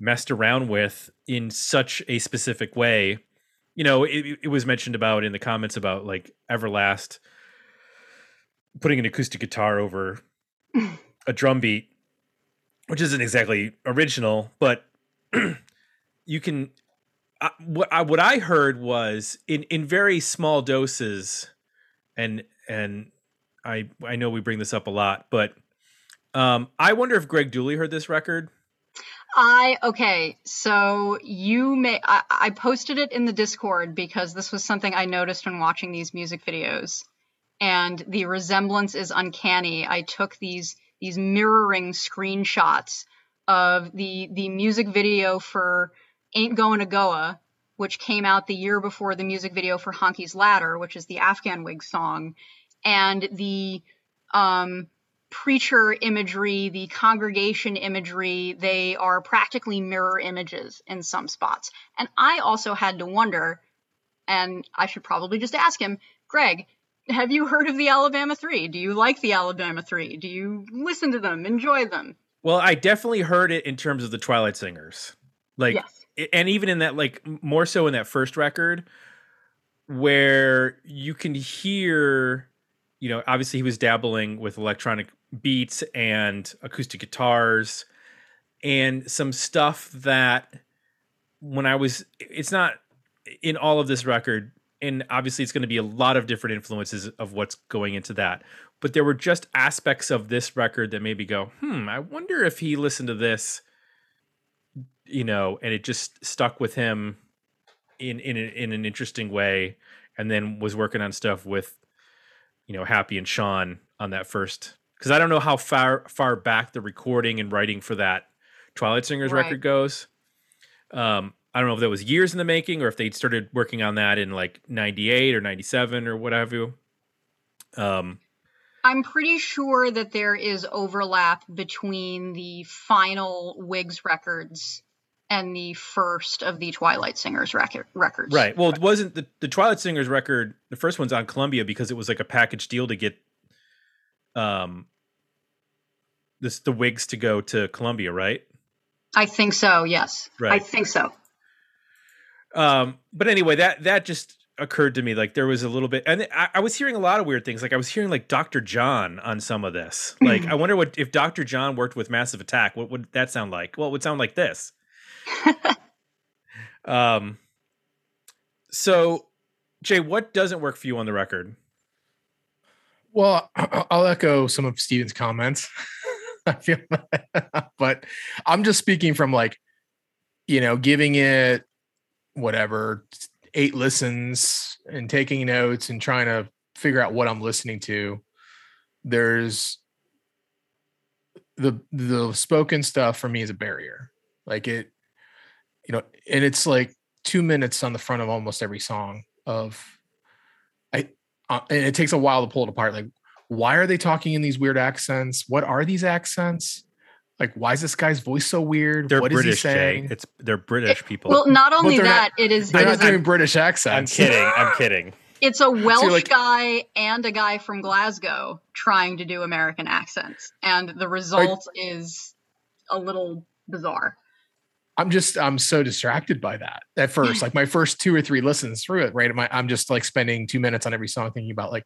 messed around with in such a specific way you know it, it was mentioned about in the comments about like everlast putting an acoustic guitar over a drum beat which isn't exactly original but you can I, what I, what I heard was in in very small doses and and I I know we bring this up a lot but um I wonder if Greg Dulli heard this record I okay, so you may I, I posted it in the Discord because this was something I noticed when watching these music videos, and the resemblance is uncanny. I took these these mirroring screenshots of the the music video for "Ain't Going to Goa," which came out the year before the music video for "Honky's Ladder," which is the Afghan Whig song, and the um preacher imagery, the congregation imagery, they are practically mirror images in some spots. And I also had to wonder, and I should probably just ask him, Greg, have you heard of the Alabama 3? Do you like the Alabama 3? Do you listen to them, enjoy them? well I definitely heard it in terms of the Twilight Singers like yes. and even in that like more so in that first record where you can hear you know obviously he was dabbling with electronic beats and acoustic guitars and some stuff that when i was it's not in all of this record and obviously it's going to be a lot of different influences of what's going into that but there were just aspects of this record that maybe go hmm i wonder if he listened to this you know and it just stuck with him in in in an interesting way and then was working on stuff with you know happy and sean on that first because i don't know how far far back the recording and writing for that twilight singers Right. record goes um i don't know if that was years in the making or if they started working on that in like 98 or 97 or what have you um I'm pretty sure that there is overlap between the final Whigs records and the first of the Twilight Singers record- records. Right. Well, it wasn't the, the Twilight Singers record. The first one's on Columbia because it was like a package deal to get um this the Whigs to go to Columbia, right? I think so, yes. I think so. Um, but anyway, that that just occurred to me like there was a little bit, and I, I was hearing a lot of weird things. Like I was hearing like Dr. John on some of this. Like I wonder what if Dr. John worked with Massive Attack. What would that sound like? Well, it would sound like this. um, So, Jay, what doesn't work for you on the record? Well, I'll echo some of Steven's comments. I feel, but I'm just speaking from like, you know, giving it whatever eight listens and taking notes and trying to figure out what I'm listening to. There's the the spoken stuff for me is a barrier. Like it, you know, and it's like two minutes on the front of almost every song of uh, and it takes a while to pull it apart. Like, why are they talking in these weird accents? What are these accents? Like, why is this guy's voice so weird? They're what British, is he Jay. It's they're British people. Well, not only they're not- that, it is They're it not is doing British accents. I'm kidding. I'm kidding. it's a Welsh like- guy and a guy from Glasgow trying to do American accents, and the result is a little bizarre. I'm just I'm so distracted by that at first. Like my first two or three listens through it, right? My, I'm just like spending two minutes on every song thinking about like,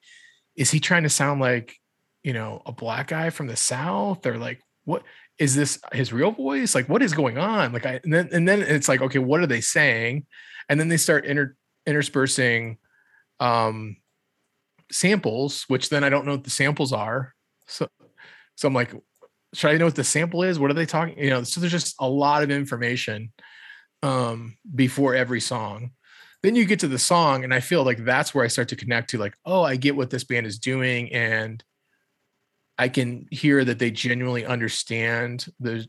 is he trying to sound like, you know, a black guy from the South? Or like what is this his real voice? Like what is going on? Like I and then and then it's like, okay, what are they saying? And then they start inter, interspersing um samples, which then I don't know what the samples are. So so I'm like, should I know what the sample is? What are they talking? You know, so there's just a lot of information um before every song. Then you get to the song, and I feel like that's where I start to connect to like, oh, I get what this band is doing, and I can hear that they genuinely understand the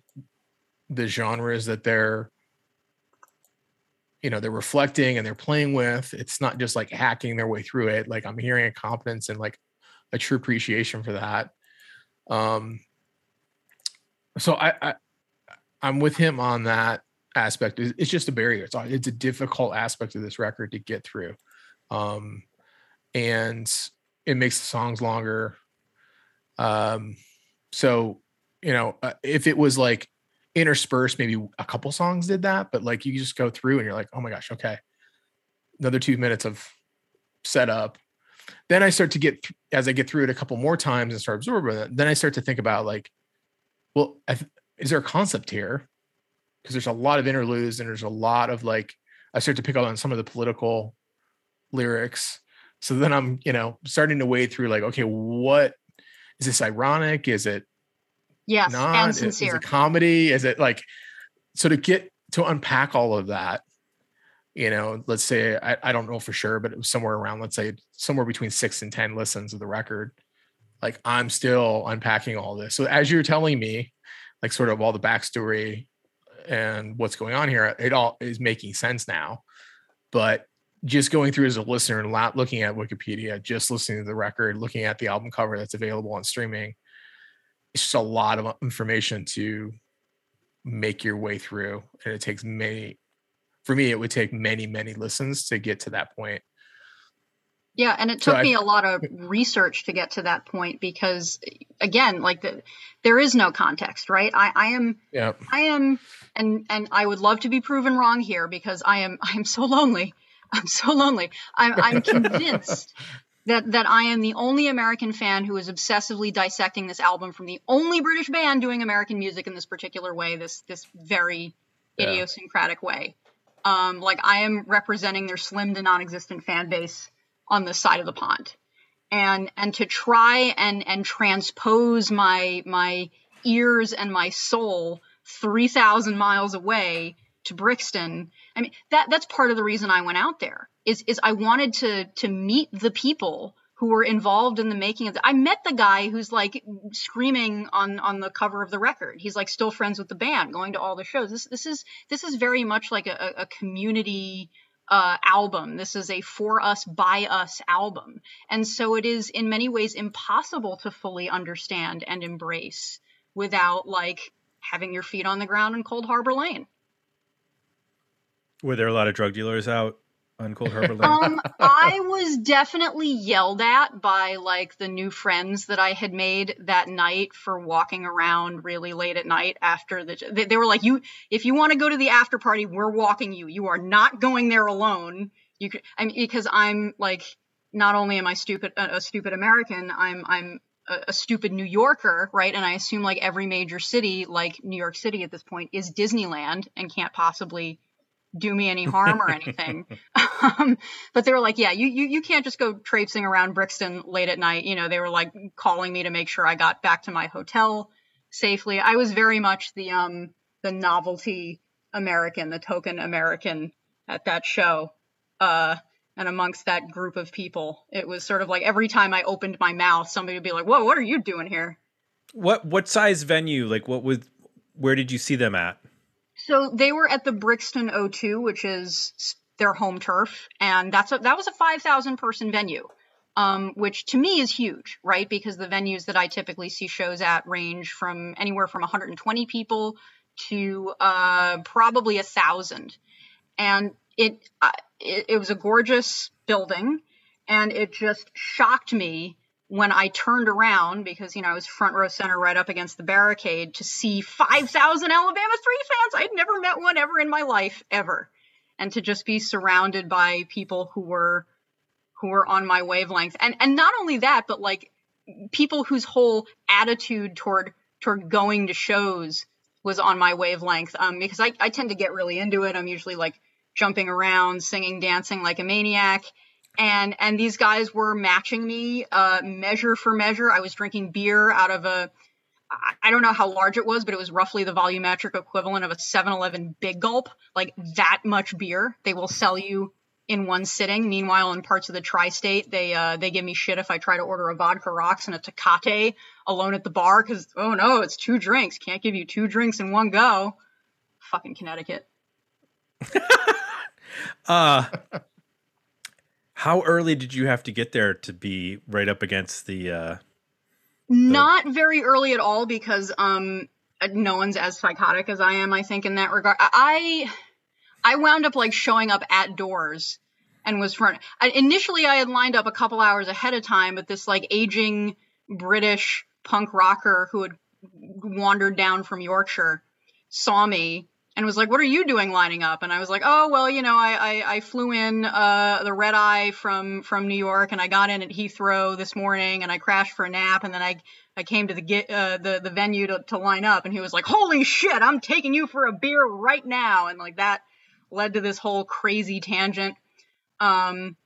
the genres that they're you know they're reflecting and they're playing with it's not just like hacking their way through it like i'm hearing a confidence and like a true appreciation for that um so I, I i'm with him on that aspect. It's- just a barrier. It's, it's a difficult aspect of this record to get through. Um and it makes the songs longer. Um so you know uh, if it was like interspersed maybe a couple songs did that but like you just go through and you're like oh my gosh okay. Another two minutes of setup. Then i start to get as i get through it a couple more times and start absorbing it then i start to think about like well I th- is there a concept here because there's a lot of interludes and there's a lot of like i start to pick up on some of the political lyrics so then i'm you know starting to wade through like okay what is this ironic is it Yes, not and Is- sincere. Is it comedy? Is it like so to get to unpack all of that? You know, let's say I, I don't know for sure, but it was somewhere around, let's say somewhere between six and ten listens of the record. Like I'm still unpacking all this. So as you're telling me, like sort of all the backstory and what's going on here, it all is making sense now. But just going through as a listener and not looking at Wikipedia, just listening to the record, looking at the album cover that's available on streaming, it's just a lot of information to make your way through and it takes many for me it would take many many listens to get to that point Yeah, and it So took I- me a lot of research to get to that point because, again, like the, there is no context, right? I, I am, yeah I am, and and I would love to be proven wrong here because I am, I am so lonely. I'm so lonely. I'm, I'm convinced that that I am the only American fan who is obsessively dissecting this album from the only British band doing American music in this particular way, this this very Yeah. idiosyncratic way. Um, like I am representing their slim to non-existent fan base on this side of the pond, and and to try and and transpose my my ears and my soul three thousand miles away to Brixton. I mean that that's part of the reason I went out there is is I wanted to to meet the people who were involved in the making of the I met the guy who's like screaming on on the cover of the record. He's like still friends with the band, going to all the shows. This this is this is very much like a, a community uh, album. This is a for us by us album. And so it is in many ways impossible to fully understand and embrace without like having your feet on the ground in Coldharbour Lane. Were there a lot of drug dealers out Harbor Um, I was definitely yelled at by like the new friends that I had made that night for walking around really late at night after the. They, they were like, "You, if you want to go to the after party, we're walking you. You are not going there alone. You could, I mean, because I'm like, not only am I stupid, a, stupid American, I'm I'm a stupid New Yorker, right? And I assume like every major city, like New York City at this point, is Disneyland and can't possibly do me any harm or anything. um, but they were like, yeah, you, you you can't just go traipsing around Brixton late at night. You know, they were like calling me to make sure I got back to my hotel safely. I was very much the um the novelty American, the token American at that show. Uh, and amongst that group of people, it was sort of like every time I opened my mouth, somebody would be like, "Whoa, what are you doing here?" What what size venue? Like what was where did you see them at? So they were at the Brixton O2, which is their home turf, and that's a, that was a 5,000 person venue, um, which to me is huge, right? Because the venues that I typically see shows at range from anywhere from 120 people to uh, probably a thousand, and it, uh, it it was a gorgeous building, and it just shocked me when I turned around because you know I was front row center right up against the barricade to see 5,000 Alabama 3 fans. I'd never met one ever in my life ever. And to just be surrounded by people who were who were on my wavelength. And and not only that, but like people whose whole attitude toward toward going to shows was on my wavelength um because I I tend to get really into it. I'm usually like jumping around, singing, dancing like a maniac and and these guys were matching me uh, measure for measure. I was drinking beer out of a I don't know how large it was, but it was roughly the volumetric equivalent of a 7-Eleven Big Gulp, like that much beer. They will sell you in one sitting. Meanwhile, in parts of the tri-state, they uh, they give me shit if I try to order a vodka rocks and a Tecate alone at the bar because oh no, it's two drinks. Can't give you two drinks in one go. Fucking Connecticut. Uh how early did you have to get there to be right up against the uh Not very early at all because um no one's as psychotic as I am, I think, in that regard. I I wound up like showing up at doors and was front. I, initially, I had lined up a couple hours ahead of time, but this like aging British punk rocker who had wandered down from Yorkshire saw me and was like, "What are you doing lining up?" And I was like, "Oh well, you know, I I, I flew in uh, the red eye from from New York, and I got in at Heathrow this morning, and I crashed for a nap, and then I I came to the uh, the the venue to, to line up, and he was like, "Holy shit, I'm taking you for a beer right now," and like that led to this whole crazy tangent. Um,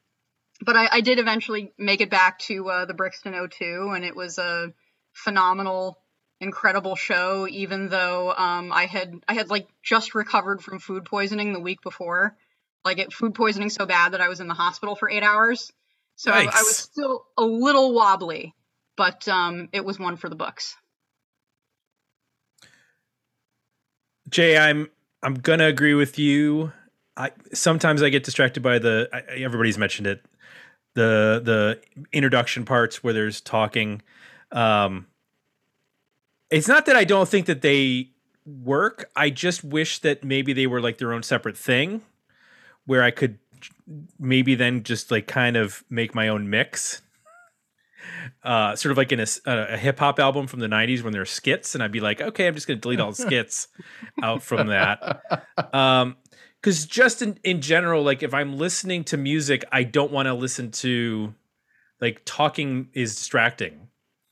but I, I did eventually make it back to uh, the Brixton O2, and it was a phenomenal incredible show even though um, i had i had like just recovered from food poisoning the week before. Like it food poisoning so bad that i was in the hospital for eight hours. So I, I was still a little wobbly but um, it was one for the books. Jay, I'm I'm gonna agree with you. I sometimes I get distracted by the I, I- everybody's mentioned it. The the introduction parts where there's talking. Um, it's not that I don't think that they work. I just wish that maybe they were like their own separate thing, where I could maybe then just like kind of make my own mix. Uh, sort of like in a hip hop album from the '90s when there's skits, and I'd be like, okay, I'm just gonna delete all the skits out from that. Um, because just in in general, like if I'm listening to music, I don't want to listen to like talking is distracting.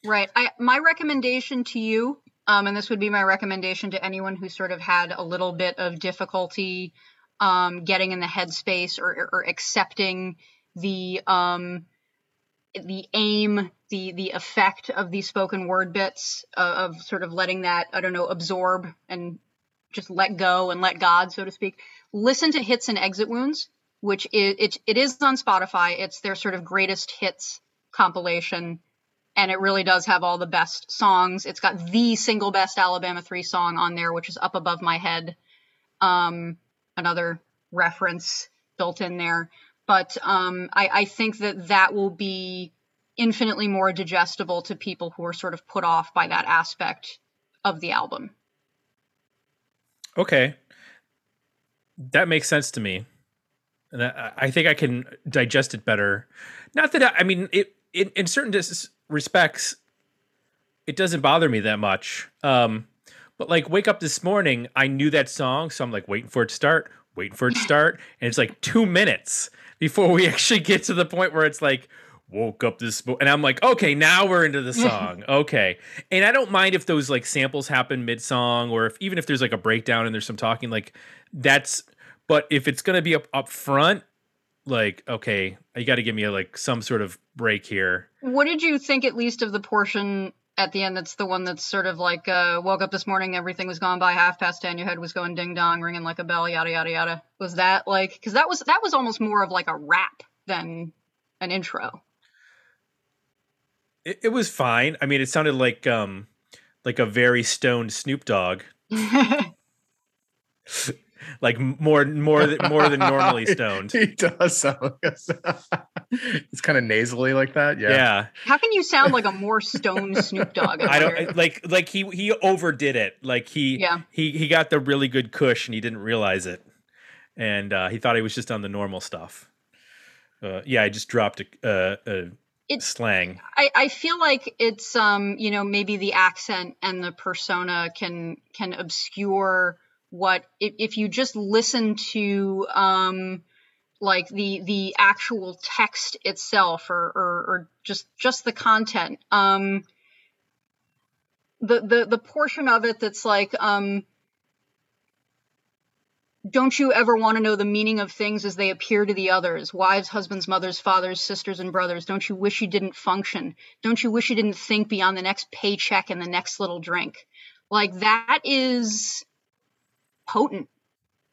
Right. I my recommendation to you, um, and this would be my recommendation to anyone who sort of had a little bit of difficulty um, getting in the headspace or, or accepting the um, the aim, the the effect of these spoken word bits of, of sort of letting that I don't know absorb and just let go and let God, so to speak. Listen to Hits and Exit Wounds, which it, it is on Spotify. It's their sort of greatest hits compilation and it really does have all the best songs. It's got the single best Alabama 3 song on there, which is Up Above My Head. Um, another reference built in there. But um, I, I think that that will be infinitely more digestible to people who are sort of put off by that aspect of the album. Okay, that makes sense to me, and I, think I can digest it better. Not that I, I mean it. In, in certain dis- respects, it doesn't bother me that much. Um, but like, wake up this morning, I knew that song, so I'm like waiting for it to start, waiting for it to start, and it's like two minutes before we actually get to the point where it's like woke up this mo-, and I'm like, okay, now we're into the song. Okay. And I don't mind if those like samples happen mid song or if even if there's like a breakdown and there's some talking, like that's But if it's gonna be up up front, like okay, you got to give me a, like some sort of break here. What did you think, at least, of the portion at the end? That's the one that's sort of like uh, woke up this morning, everything was gone by half past ten, your head was going ding dong, ringing like a bell, yada yada yada. Was that like? Because that was that was almost more of like a rap than an intro. It, it was fine. I mean, it sounded like um like a very stoned Snoop Dogg, like more more than more than normally stoned. he does sound like it's kind of nasally like that. Yeah. Yeah, How can you sound like a more stoned Snoop Dogg? I don't like like he he overdid it. Like he Yeah. he he got the really good kush and he didn't realize it, and uh, he thought he was just on the normal stuff. Uh, yeah, I just dropped a, uh, a It- slang. I, I feel like it's um you know maybe the accent and the persona can can obscure what if, if you just listen to um like the the actual text itself or or, or just just the content um the the the portion of it that's like um don't you ever want to know the meaning of things as they appear to the others? Wives husbands mothers fathers sisters and brothers don't you wish you didn't function? Don't you wish you didn't think beyond the next paycheck and the next little drink? Like that is potent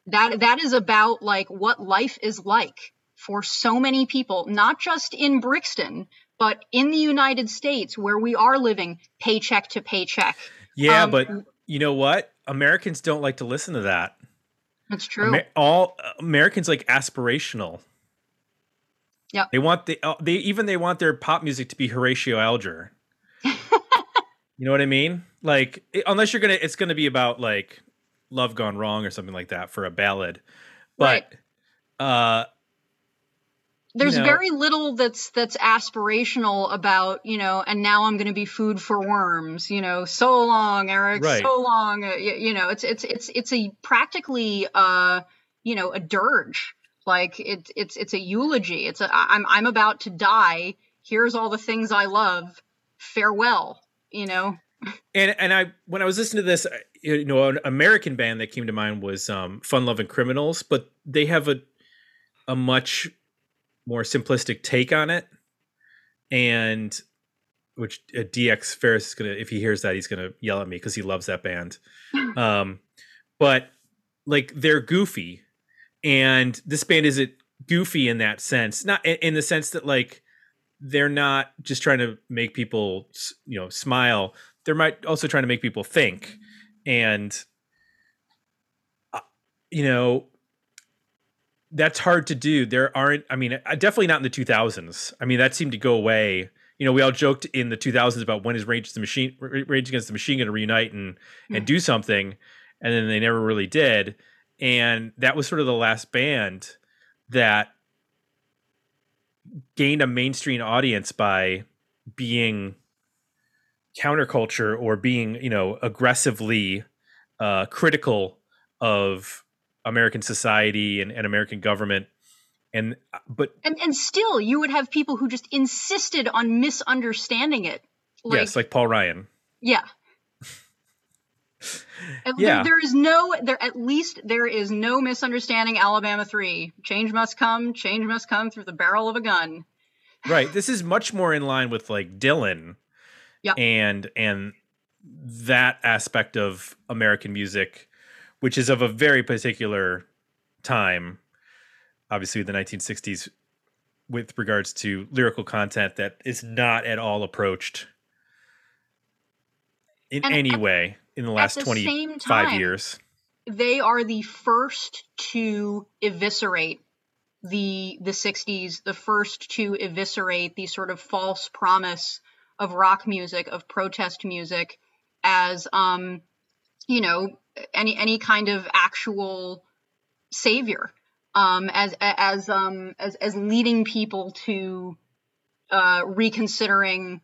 that that is about like what life is like for so many people not just in brixton but in the united states where we are living paycheck to paycheck Yeah, Um, but you know what? Americans don't like to listen to that. that's true Amer- all Americans like aspirational. Yeah. They want the uh, they even they want their pop music to be Horatio Alger. you know what I mean? Like unless you're gonna, it's gonna be about like love gone wrong or something like that for a ballad. But uh, there's know- very little that's that's aspirational about you know and now i'm going to be food for worms you know so long eric Right. so long uh, you, you know it's it's it's it's a practically uh you know a dirge. Like it's it's it's a eulogy. It's a i'm i'm about to die. Here's all the things i love. Farewell you know? And and I when I was listening to this, you know, an American band that came to mind was um, Fun Loving Criminals, but they have a a much more simplistic take on it, and which uh, DX Ferris is gonna if he hears that he's gonna yell at me because he loves that band. um, but like they're goofy, and this band isn't goofy in that sense, not in, in the sense that like they're not just trying to make people you know smile. They're might also trying to make people think and uh, you know that's hard to do. There aren't i mean uh, definitely not in the 2000s i mean that seemed to go away. You know we all joked in the 2000s about when is rage Against the machine rage against the machine going to reunite and and do something. And then they never really did. And that was sort of the last band that gained a mainstream audience by being counterculture or being you know aggressively uh, critical of American society and, and American government and uh, but and and still you would have people who just insisted on misunderstanding it like yes like Paul Ryan Yeah. Yeah. there is no there at least there is no misunderstanding Alabama 3. Change must come, change must come through the barrel of a gun. right this is much more in line with like Dylan Yeah. and and that aspect of American music which is of a very particular time obviously the 1960s with regards to lyrical content that is not at all approached in And any at- way in the last the 25 time- years They are the first to eviscerate the the 60s, the first to eviscerate the sort of false promise of rock music, of protest music as um you know, any any kind of actual savior um, as as um, as as leading people to uh, reconsidering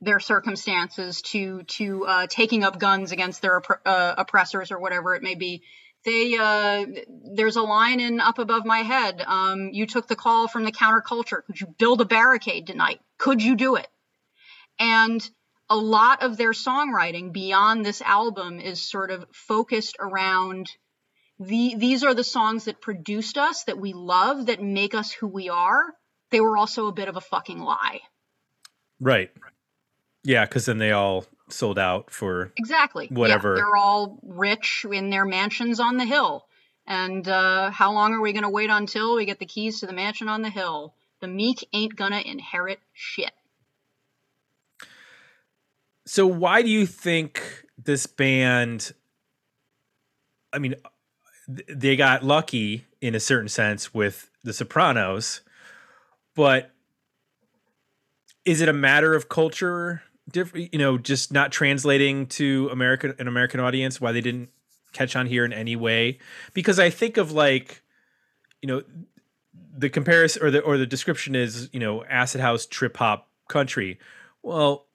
their circumstances, to to uh, taking up guns against their oppre- uh, oppressors or whatever it may be. They uh, there's a line in up above my head. Um, you took the call from the counterculture. Could you build a barricade tonight? Could you do it? And a lot of their songwriting beyond this album is sort of focused around the these are the songs that produced us, that we love, that make us who we are. They were also a bit of a fucking lie. Right. Yeah, because then they all sold out for Exactly. Yeah, Whatever. they're all rich in their mansions on the hill. And uh, how long are we going to wait until we get the keys to the mansion on the hill? The meek ain't gonna inherit shit. So why do you think this band I mean they got lucky in a certain sense with the Sopranos, but is it a matter of culture you know just not translating to American an American audience why they didn't catch on here in any way? Because I think of like you know the comparison or the or the description is, you know, acid house trip hop country. Well,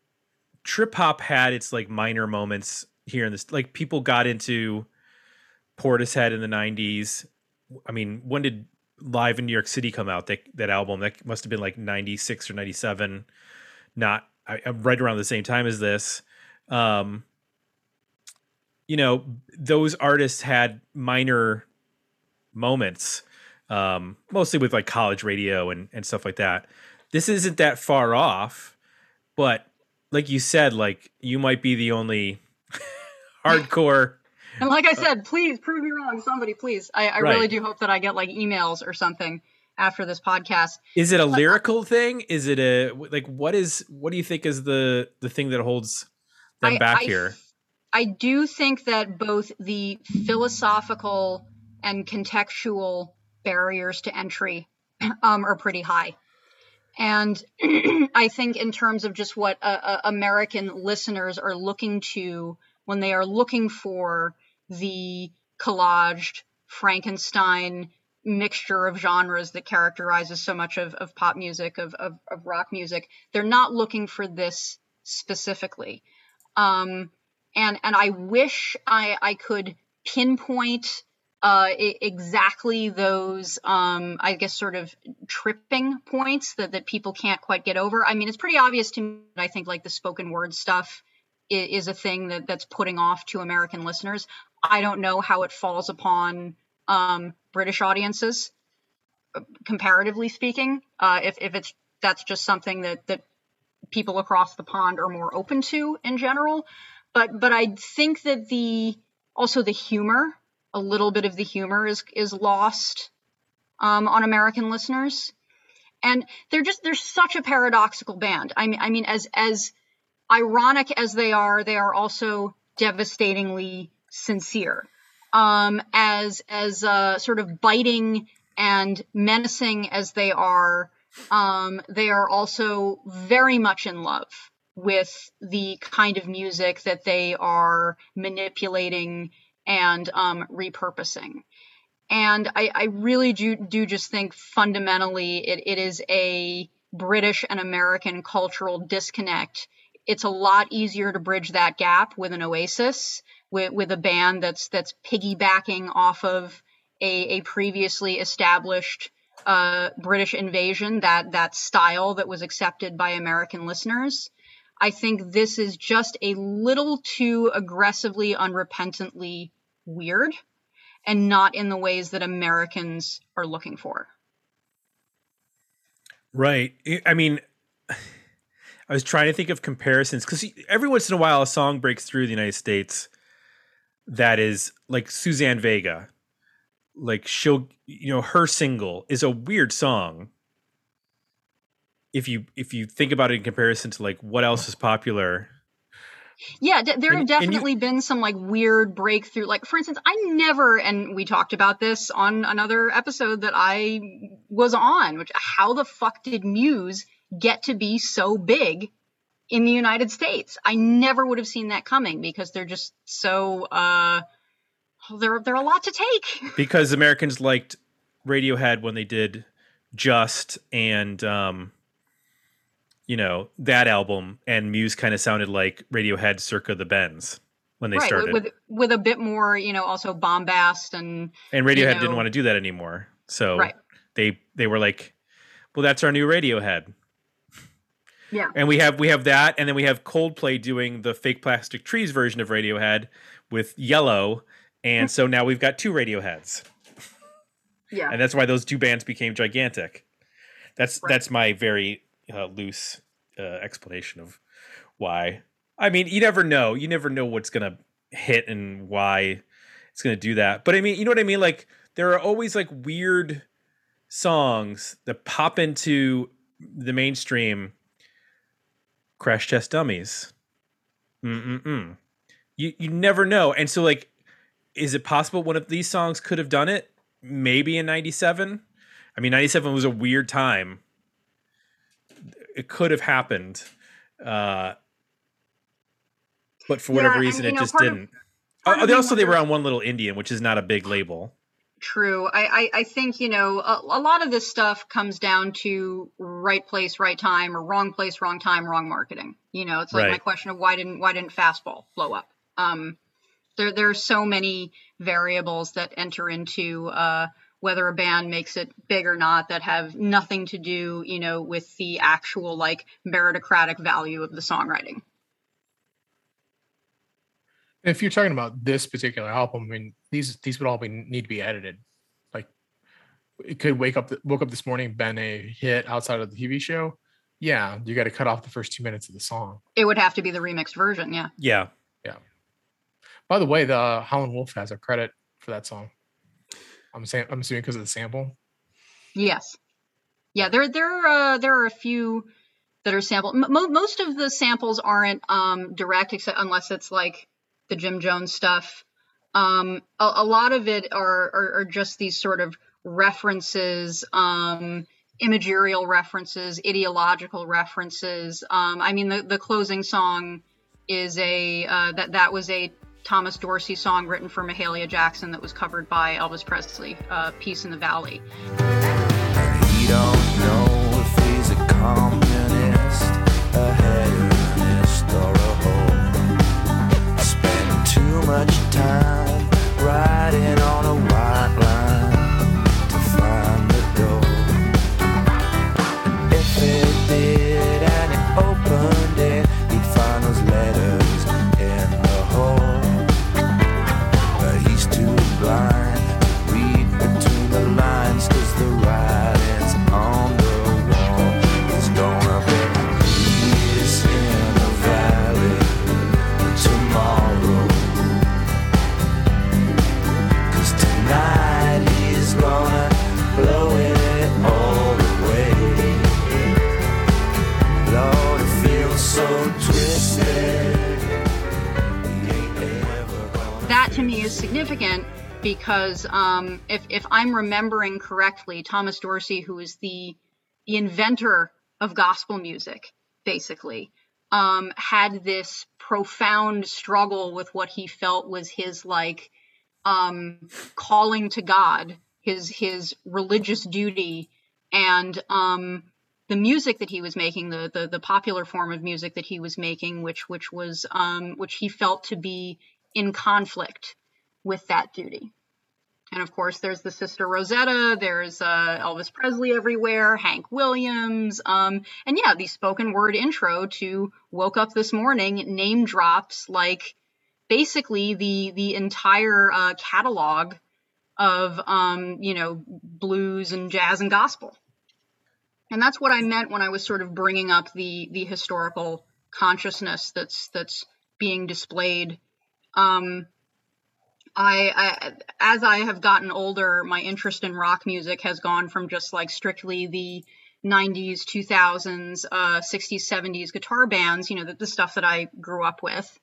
trip hop had its like minor moments here in this like people got into Portishead in the 90s. I mean, when did Live in New York City come out? That that album that must have been like 96 or 97. Not I, I'm right around the same time as this. Um you know, those artists had minor moments um, mostly with like college radio and, and stuff like that. This isn't that far off, but like you said, like you might be the only hardcore. And like I said, please prove me wrong. Somebody, please. I, I Right. really do hope that I get like emails or something after this podcast. Is it a lyrical thing? Is it a like what is what do you think is the the thing that holds them I- back I- here? I do think that both the philosophical and contextual barriers to entry um, are pretty high. And I think, in terms of just what uh, uh, American listeners are looking to when they are looking for the collaged Frankenstein mixture of genres that characterizes so much of, of pop music, of, of, of rock music, they're not looking for this specifically. Um, and and I wish I I could pinpoint uh, exactly those um, I guess sort of tripping points that that people can't quite get over. I mean, it's pretty obvious to me. that I think like the spoken word stuff is, is a thing that that's putting off to American listeners. I don't know how it falls upon um, British audiences, uh, comparatively speaking. Uh, if if it's that's just something that that people across the pond are more open to in general but but I think that the also the humor, a little bit of the humor is is lost um, on American listeners, and they're just they're such a paradoxical band. I mean I mean as as ironic as they are, they are also devastatingly sincere. Um, as as uh, sort of biting and menacing as they are, um, they are also very much in love with the kind of music that they are manipulating and um, repurposing. And I, I really do, do just think fundamentally it, it is a British and American cultural disconnect. It's a lot easier to bridge that gap with an Oasis, with, with a band that's that's piggybacking off of a, a previously established uh, British invasion, that that style that was accepted by American listeners. I think this is just a little too aggressively, unrepentantly weird and not in the ways that Americans are looking for. Right. I- mean, I was trying to think of comparisons because every once in a while a song breaks through the United States that is like Suzanne Vega. Like she'll, you know, her single is a weird song. If you if you think about it in comparison to like what else is popular, Yeah, d- there And- have and you- definitely been some like weird breakthrough. Like, for instance, I never, and we talked about this on another episode that I was on, which how the fuck did Muse get to be so big in the United States? I never would have seen that coming because they're just so, uh, they're, they're a lot to take. because Americans liked Radiohead when they did Just and um you know, that album and Muse kind of sounded like Radiohead circa the Bends when they right. started. With, with, a bit more, you know, also bombast and, and Radiohead you didn't want to do that anymore. So Right. they they were like, "Well, that's our new Radiohead." yeah. And we have we have that and then we have Coldplay doing the fake plastic trees version of Radiohead with Yellow and so now we've got two Radioheads, Yeah. and that's why those two bands became gigantic. That's Right. that's my very uh, loose uh, explanation of why. I mean, you never know. You never know what's gonna hit and why it's gonna do that. But I mean, you know what I mean? Like there are always like weird songs that pop into the mainstream. Crash Test Dummies. Mm-mm-mm. You you never know, and so like, is it possible one of these songs could have done it? Maybe in '97. I mean, '97 was a weird time. It could have happened, uh, but for whatever Yeah, reason, you it know, just didn't. Uh, of they also they were on one little Indian, which is not a big label. True. I, I, I think, you know, a, a lot of this stuff comes down to right place, right time, or wrong place, wrong time, wrong marketing. You know, it's like my question of why didn't why didn't fastball blow up? Um, there there are so many variables that enter into uh, whether a band makes it big or not that have nothing to do, you know, with the actual like meritocratic value of the songwriting. If you're talking about this particular album, I mean, these these would all be need to be edited. Like, it could wake up, woke up this morning, been a hit outside of the TV show. Yeah, you got to cut off the first two minutes of the song. It would have to be the remixed version, yeah. Yeah, Yeah. By the way, the uh, Howlin' Wolf has a credit for that song. I'm saying, I'm assuming because of the sample. Yes. Yeah, there there uh, there are a few that are sampled. Most of the samples aren't um, direct, except unless it's like the Jim Jones stuff. Um, a, a lot of it are, are are just these sort of references, um, imagerial references, ideological references. Um, I mean, the the closing song is a uh, that that was a Thomas Dorsey song written for Mahalia Jackson that was covered by Elvis Presley, uh, "Peace in the Valley." Much time riding on significant because um, if, if I'm remembering correctly, Thomas Dorsey, who is the, the inventor of gospel music, basically, um, had this profound struggle with what he felt was his like um, calling to God, his his religious duty, and um, the music that he was making, the, the the popular form of music that he was making, which which was um, which he felt to be in conflict with that duty. And of course, there's the Sister Rosetta, there's uh, Elvis Presley everywhere, Hank Williams, um, and yeah, the spoken word intro to "Woke Up This Morning" name drops like basically the the entire uh, catalog of um, you know blues and jazz and gospel. And that's what I meant when I was sort of bringing up the the historical consciousness that's that's being displayed um, I, I as I have gotten older, my interest in rock music has gone from just like strictly the 90s, 2000s, uh, 60s, 70s guitar bands, you know, the, the stuff that I grew up with,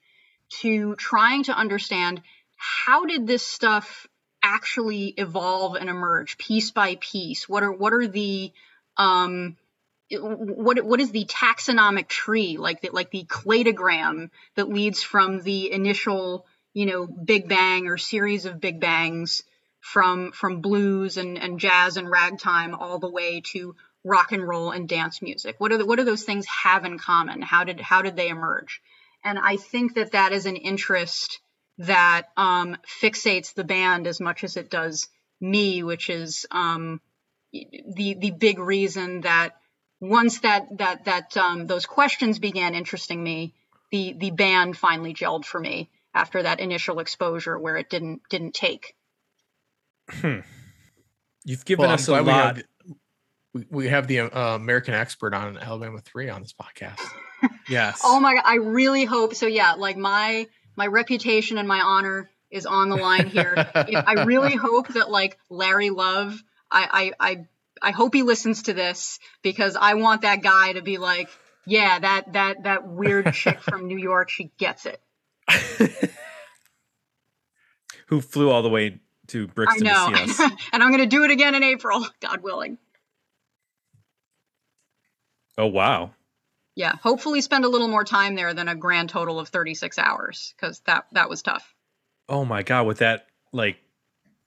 to trying to understand how did this stuff actually evolve and emerge piece by piece. What are what are the um, what what is the taxonomic tree like the, like the cladogram that leads from the initial you know big bang or series of big bangs from from blues and, and jazz and ragtime all the way to rock and roll and dance music. What are the, what do those things have in common? How did how did they emerge? And i think that that is an interest that um, fixates the band as much as it does me which is um, the the big reason that once that that that um, those questions began interesting me, the the band finally gelled for me, after that initial exposure where it didn't didn't take. You've given Well, us a glad we lot. have, we, we have the uh, American expert on Alabama 3 on this podcast. yes. Oh my god, I really hope so. Yeah, like my my reputation and my honor is on the line here. I really hope that like Larry Love, I I I I hope he listens to this because I want that guy to be like, yeah, that that that weird chick from New York, she gets it. Who flew all the way to I Brixton know, to see us? and I'm gonna do it again in April, God willing. Oh wow. Yeah, hopefully spend a little more time there than a grand total of 36 hours because that that was tough. Oh my god, with that like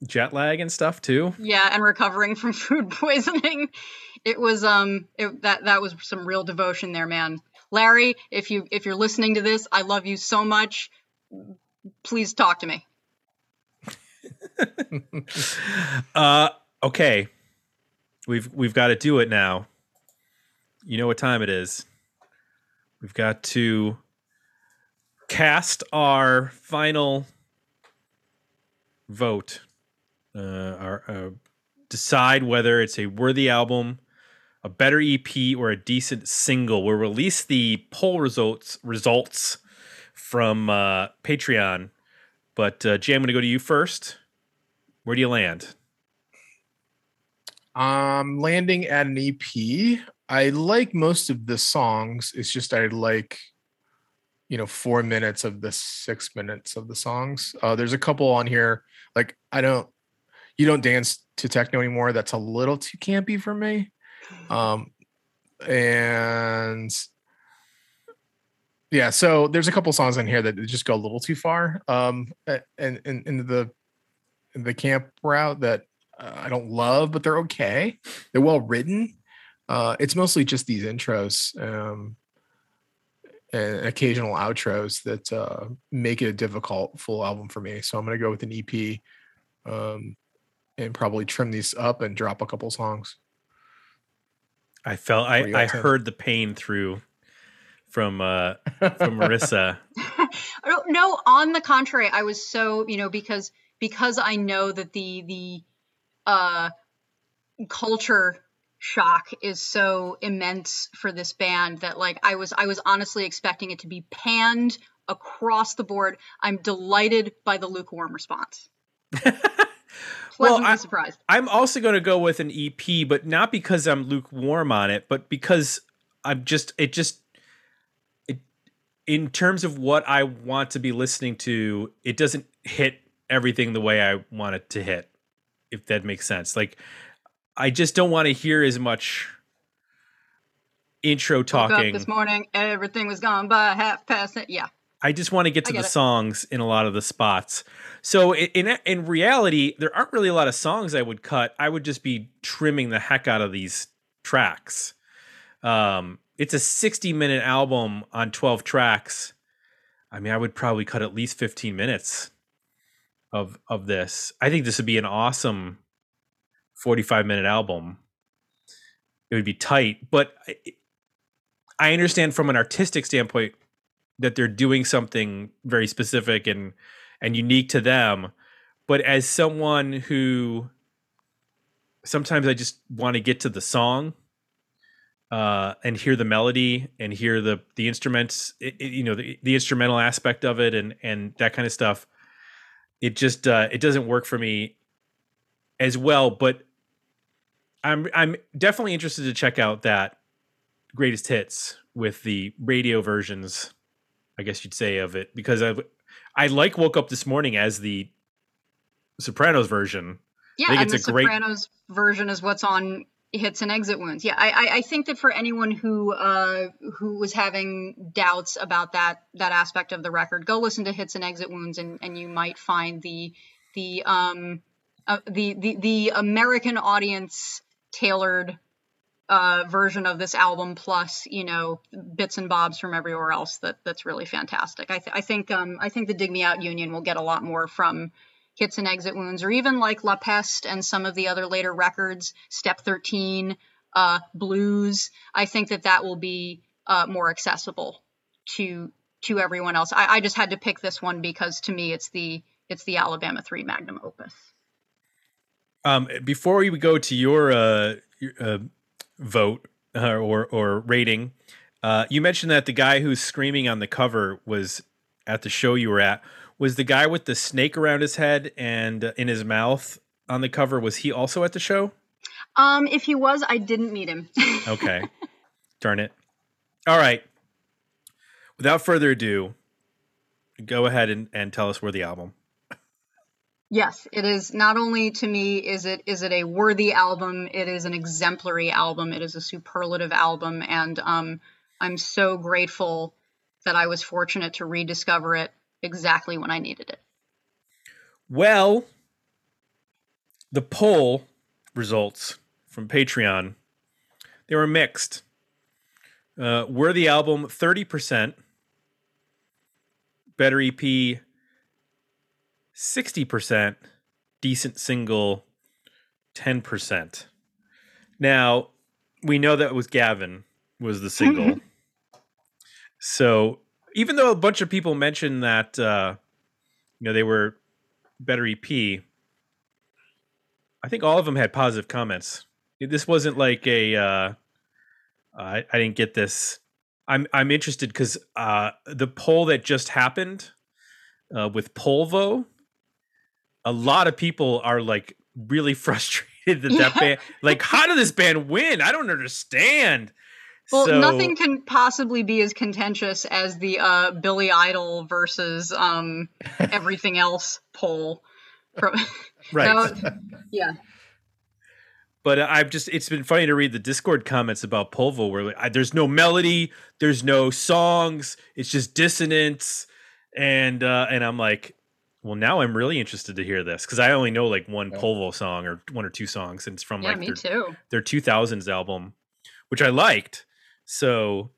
jet lag and stuff too. Yeah, and recovering from food poisoning. It was um it, that that was some real devotion there, man. Larry, if you if you're listening to this, I love you so much. Please talk to me. uh okay. We've we've got to do it now. You know what time it is. We've got to cast our final vote. Uh, our uh, decide whether it's a worthy album, a better EP, or a decent single. We'll release the poll results results from uh, Patreon. But uh, Jay, I'm going to go to you first. Where do you land? Um, landing at an EP. I like most of the songs. It's just I like, you know, four minutes of the six minutes of the songs. Uh, there's a couple on here. Like I don't, you don't dance to techno anymore. That's a little too campy for me. Um, and yeah, so there's a couple songs on here that just go a little too far. Um, and and into the the camp route that uh, I don't love, but they're okay. They're well written. Uh, it's mostly just these intros um, and occasional outros that uh, make it a difficult full album for me. So I'm going to go with an EP um, and probably trim these up and drop a couple songs. I felt I, I at, heard the pain through from uh from Marissa. no. On the contrary, I was so you know because because I know that the the uh, culture shock is so immense for this band that like I was I was honestly expecting it to be panned across the board. I'm delighted by the lukewarm response. Pleasantly I- surprised. I'm also going to go with an EP, but not because I'm lukewarm on it, but because I'm just it just it in terms of what I want to be listening to, it doesn't hit everything the way I want it to hit. If that makes sense. Like I just don't want to hear as much intro Woke up talking. this morning, everything was gone by half past it. Yeah. I just want to get to I the it. songs in a lot of the spots. So i- in in reality, there aren't really a lot of songs I would cut. I would just be trimming the heck out of these tracks. Um, it's a 60 minute album on 12 tracks. I mean, I would probably cut at least 15 minutes of of this. I think this would be an awesome 45 minute album. It would be tight, but I- I understand from an artistic standpoint that they're doing something very specific and and unique to them. But as someone who sometimes i just want to get to the song uh and hear the melody and hear the the instruments it, it- you know the, the instrumental aspect of it and and that kind of stuff it just uh it doesn't work for me as well. But i'm i'm definitely interested to check out that greatest hits with the radio versions I guess you'd say of it because I I like woke up this morning as the Sopranos version. Yeah, think and it's the a great- Sopranos version is what's on hits and exit wounds. Yeah, I, I, I think that for anyone who uh, who was having doubts about that that aspect of the record, go listen to hits and exit wounds, and, and you might find the the um uh, the, the the American audience tailored uh, version of this album plus you know bits and bobs from everywhere else that that's really fantastic. I, th- I think um, I think the Dig Me Out Union will get a lot more from hits and exit wounds, or even like La Peste and some of the other later records, Step 13, uh, Blues. I think that that will be uh, more accessible to to everyone else. I, I just had to pick this one because to me it's the it's the Alabama three magnum opus. Um, before we go to your uh, your, uh, vote uh, or or rating, uh, you mentioned that the guy who's screaming on the cover was at the show you were at. Was the guy with the snake around his head and uh, in his mouth on the cover? Was he also at the show? Um, if he was, I didn't meet him. Okay, darn it. All right. Without further ado, go ahead and, and tell us where the album. Yes, it is not only to me is it is it a worthy album, it is an exemplary album, it is a superlative album and um I'm so grateful that I was fortunate to rediscover it exactly when I needed it. Well, the poll results from Patreon they were mixed. Uh, were the album thirty percent, better EP sixty percent, decent single ten percent. Now we know that was Gavin was the single. so even though a bunch of people mentioned that uh, you know they were better EP. I think all of them had positive comments. This wasn't like a. Uh, I, I didn't get this. I'm I'm interested because uh, the poll that just happened uh, with Polvo, a lot of people are like really frustrated that that band. Like, how did this band win? I don't understand. Well, So- nothing can possibly be as contentious as the uh, Billy Idol versus um, everything else poll. Right. So, yeah. but I've just it's been funny to read the Discord comments about Polvo where like, I, there's no melody, there's no songs, it's just dissonance, and uh, and I'm like, well, now I'm really interested to hear this because I only know like one Yeah. Polvo song or one or two songs, and it's from Yeah, like me their, too. their 2000s album, which I liked. So,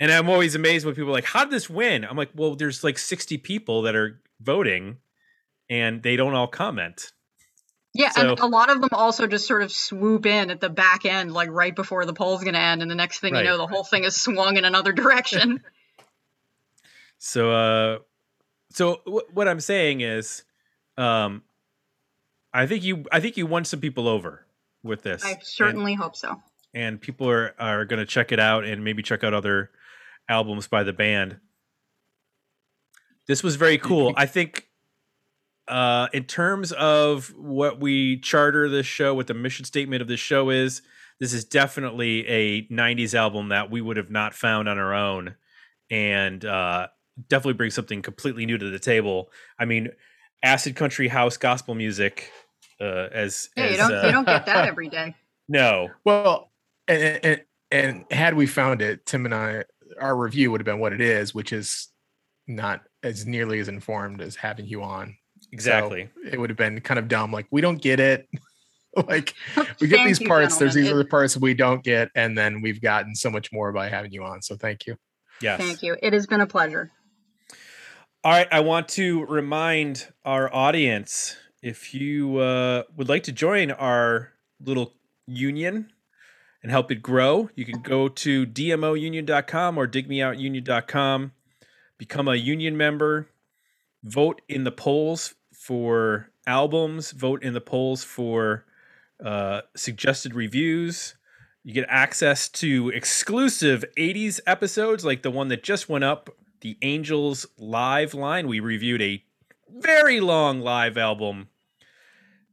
and I'm always amazed when people are like, how did this win? I'm like, well, there's like 60 people that are voting, and they don't all comment. Yeah, So- and a lot of them also just sort of swoop in at the back end, like right before the poll's going to end, and the next thing Right. you know, the whole thing is swung in another direction. So, uh, so w- what I'm saying is, um, I think you, I think you won some people over with this. I And- certainly hope so. and, people are are going to check it out and maybe check out other albums by the band. This was very cool. I think, uh, in terms of what we charter this show, what the mission statement of this show is, this is definitely a '90s album that we would have not found on our own, and uh, definitely brings something completely new to the table. I mean, acid country house gospel music. Uh, as Yeah, as, you don't uh, you don't get that every day. no, Well, and, and and had we found it, Tim and I, our review would have been what it is, which is not as nearly as informed as having you on. So exactly. it would have been kind of dumb. Like we don't get it. like we get these parts. There's these other parts we don't get, and then we've gotten so much more by having you on. So thank you. Yes. Thank you. It has been a pleasure. All right, I want to remind our audience if you uh, would like to join our little union and help it grow, you can go to dmounion.com or digmeoutunion.com, become a union member, vote in the polls for albums, vote in the polls for uh, suggested reviews. You get access to exclusive 80s episodes like the one that just went up the Angels live line. We reviewed a very long live album,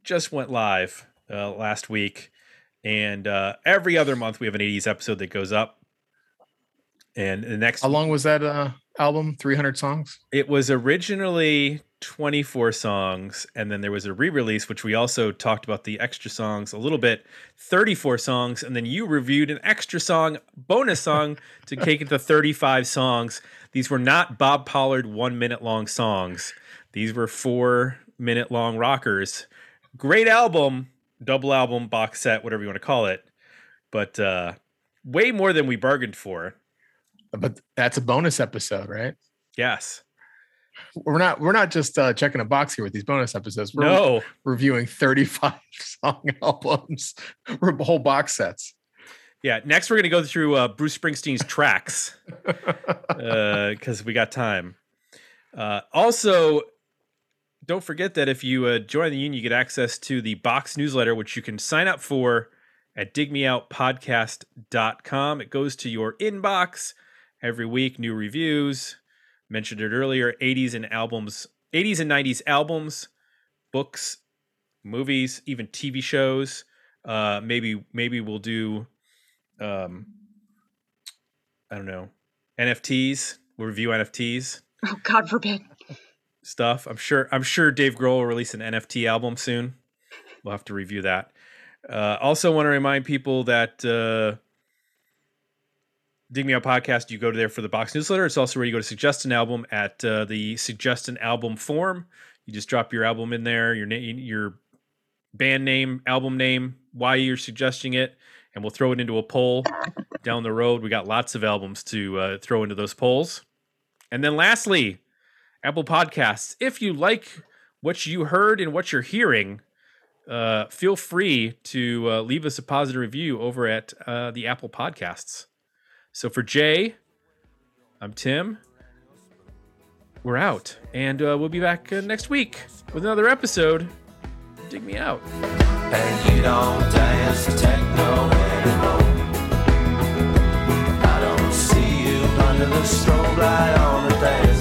just went live uh, last week. And uh, every other month, we have an 80s episode that goes up. And the next, How long was that uh, album? 300 songs. it was originally 24 songs. And then there was a re release, which we also talked about the extra songs a little bit 34 songs. And then you reviewed an extra song, bonus song to take it to 35 songs. These were not Bob Pollard one minute long songs. These were four minute long rockers. Great album, double album, box set, whatever you want to call it. But uh, way more than we bargained for. But that's a bonus episode, right? Yes. We're not we're not just uh, checking a box here with these bonus episodes. We're No. reviewing 35 song albums, whole box sets. Yeah. Next, we're gonna go through uh, Bruce Springsteen's tracks because we got time. Uh, also, don't forget that if you uh, join the union, you get access to the box newsletter, which you can sign up for at digmeoutpodcast.com. It goes to your inbox every week, new reviews. Mentioned it earlier 80s and albums, 80s and 90s albums, books, movies, even TV shows. Uh, maybe maybe we'll do um I don't know NFTs. We'll review NFTs Oh, God forbid. stuff. I'm sure. I'm sure Dave Grohl will release an NFT album soon. We'll have to review that. Uh, also, want to remind people that uh, Dig Me Out podcast. You go to there for the box newsletter. It's also where you go to suggest an album at uh, the suggest an album form. You just drop your album in there, your name, your band name, album name, why you're suggesting it, and we'll throw it into a poll down the road. We got lots of albums to uh, throw into those polls. And then lastly, Apple Podcasts. If you like what you heard and what you're hearing, uh, feel free to uh, leave us a positive review over at uh, the Apple Podcasts. So for Jay, I'm Tim. We're out, and uh, we'll be back uh, next week with another episode. Dig me out. And you don't dance techno anymore. I don't see you under the strobe light on the dance.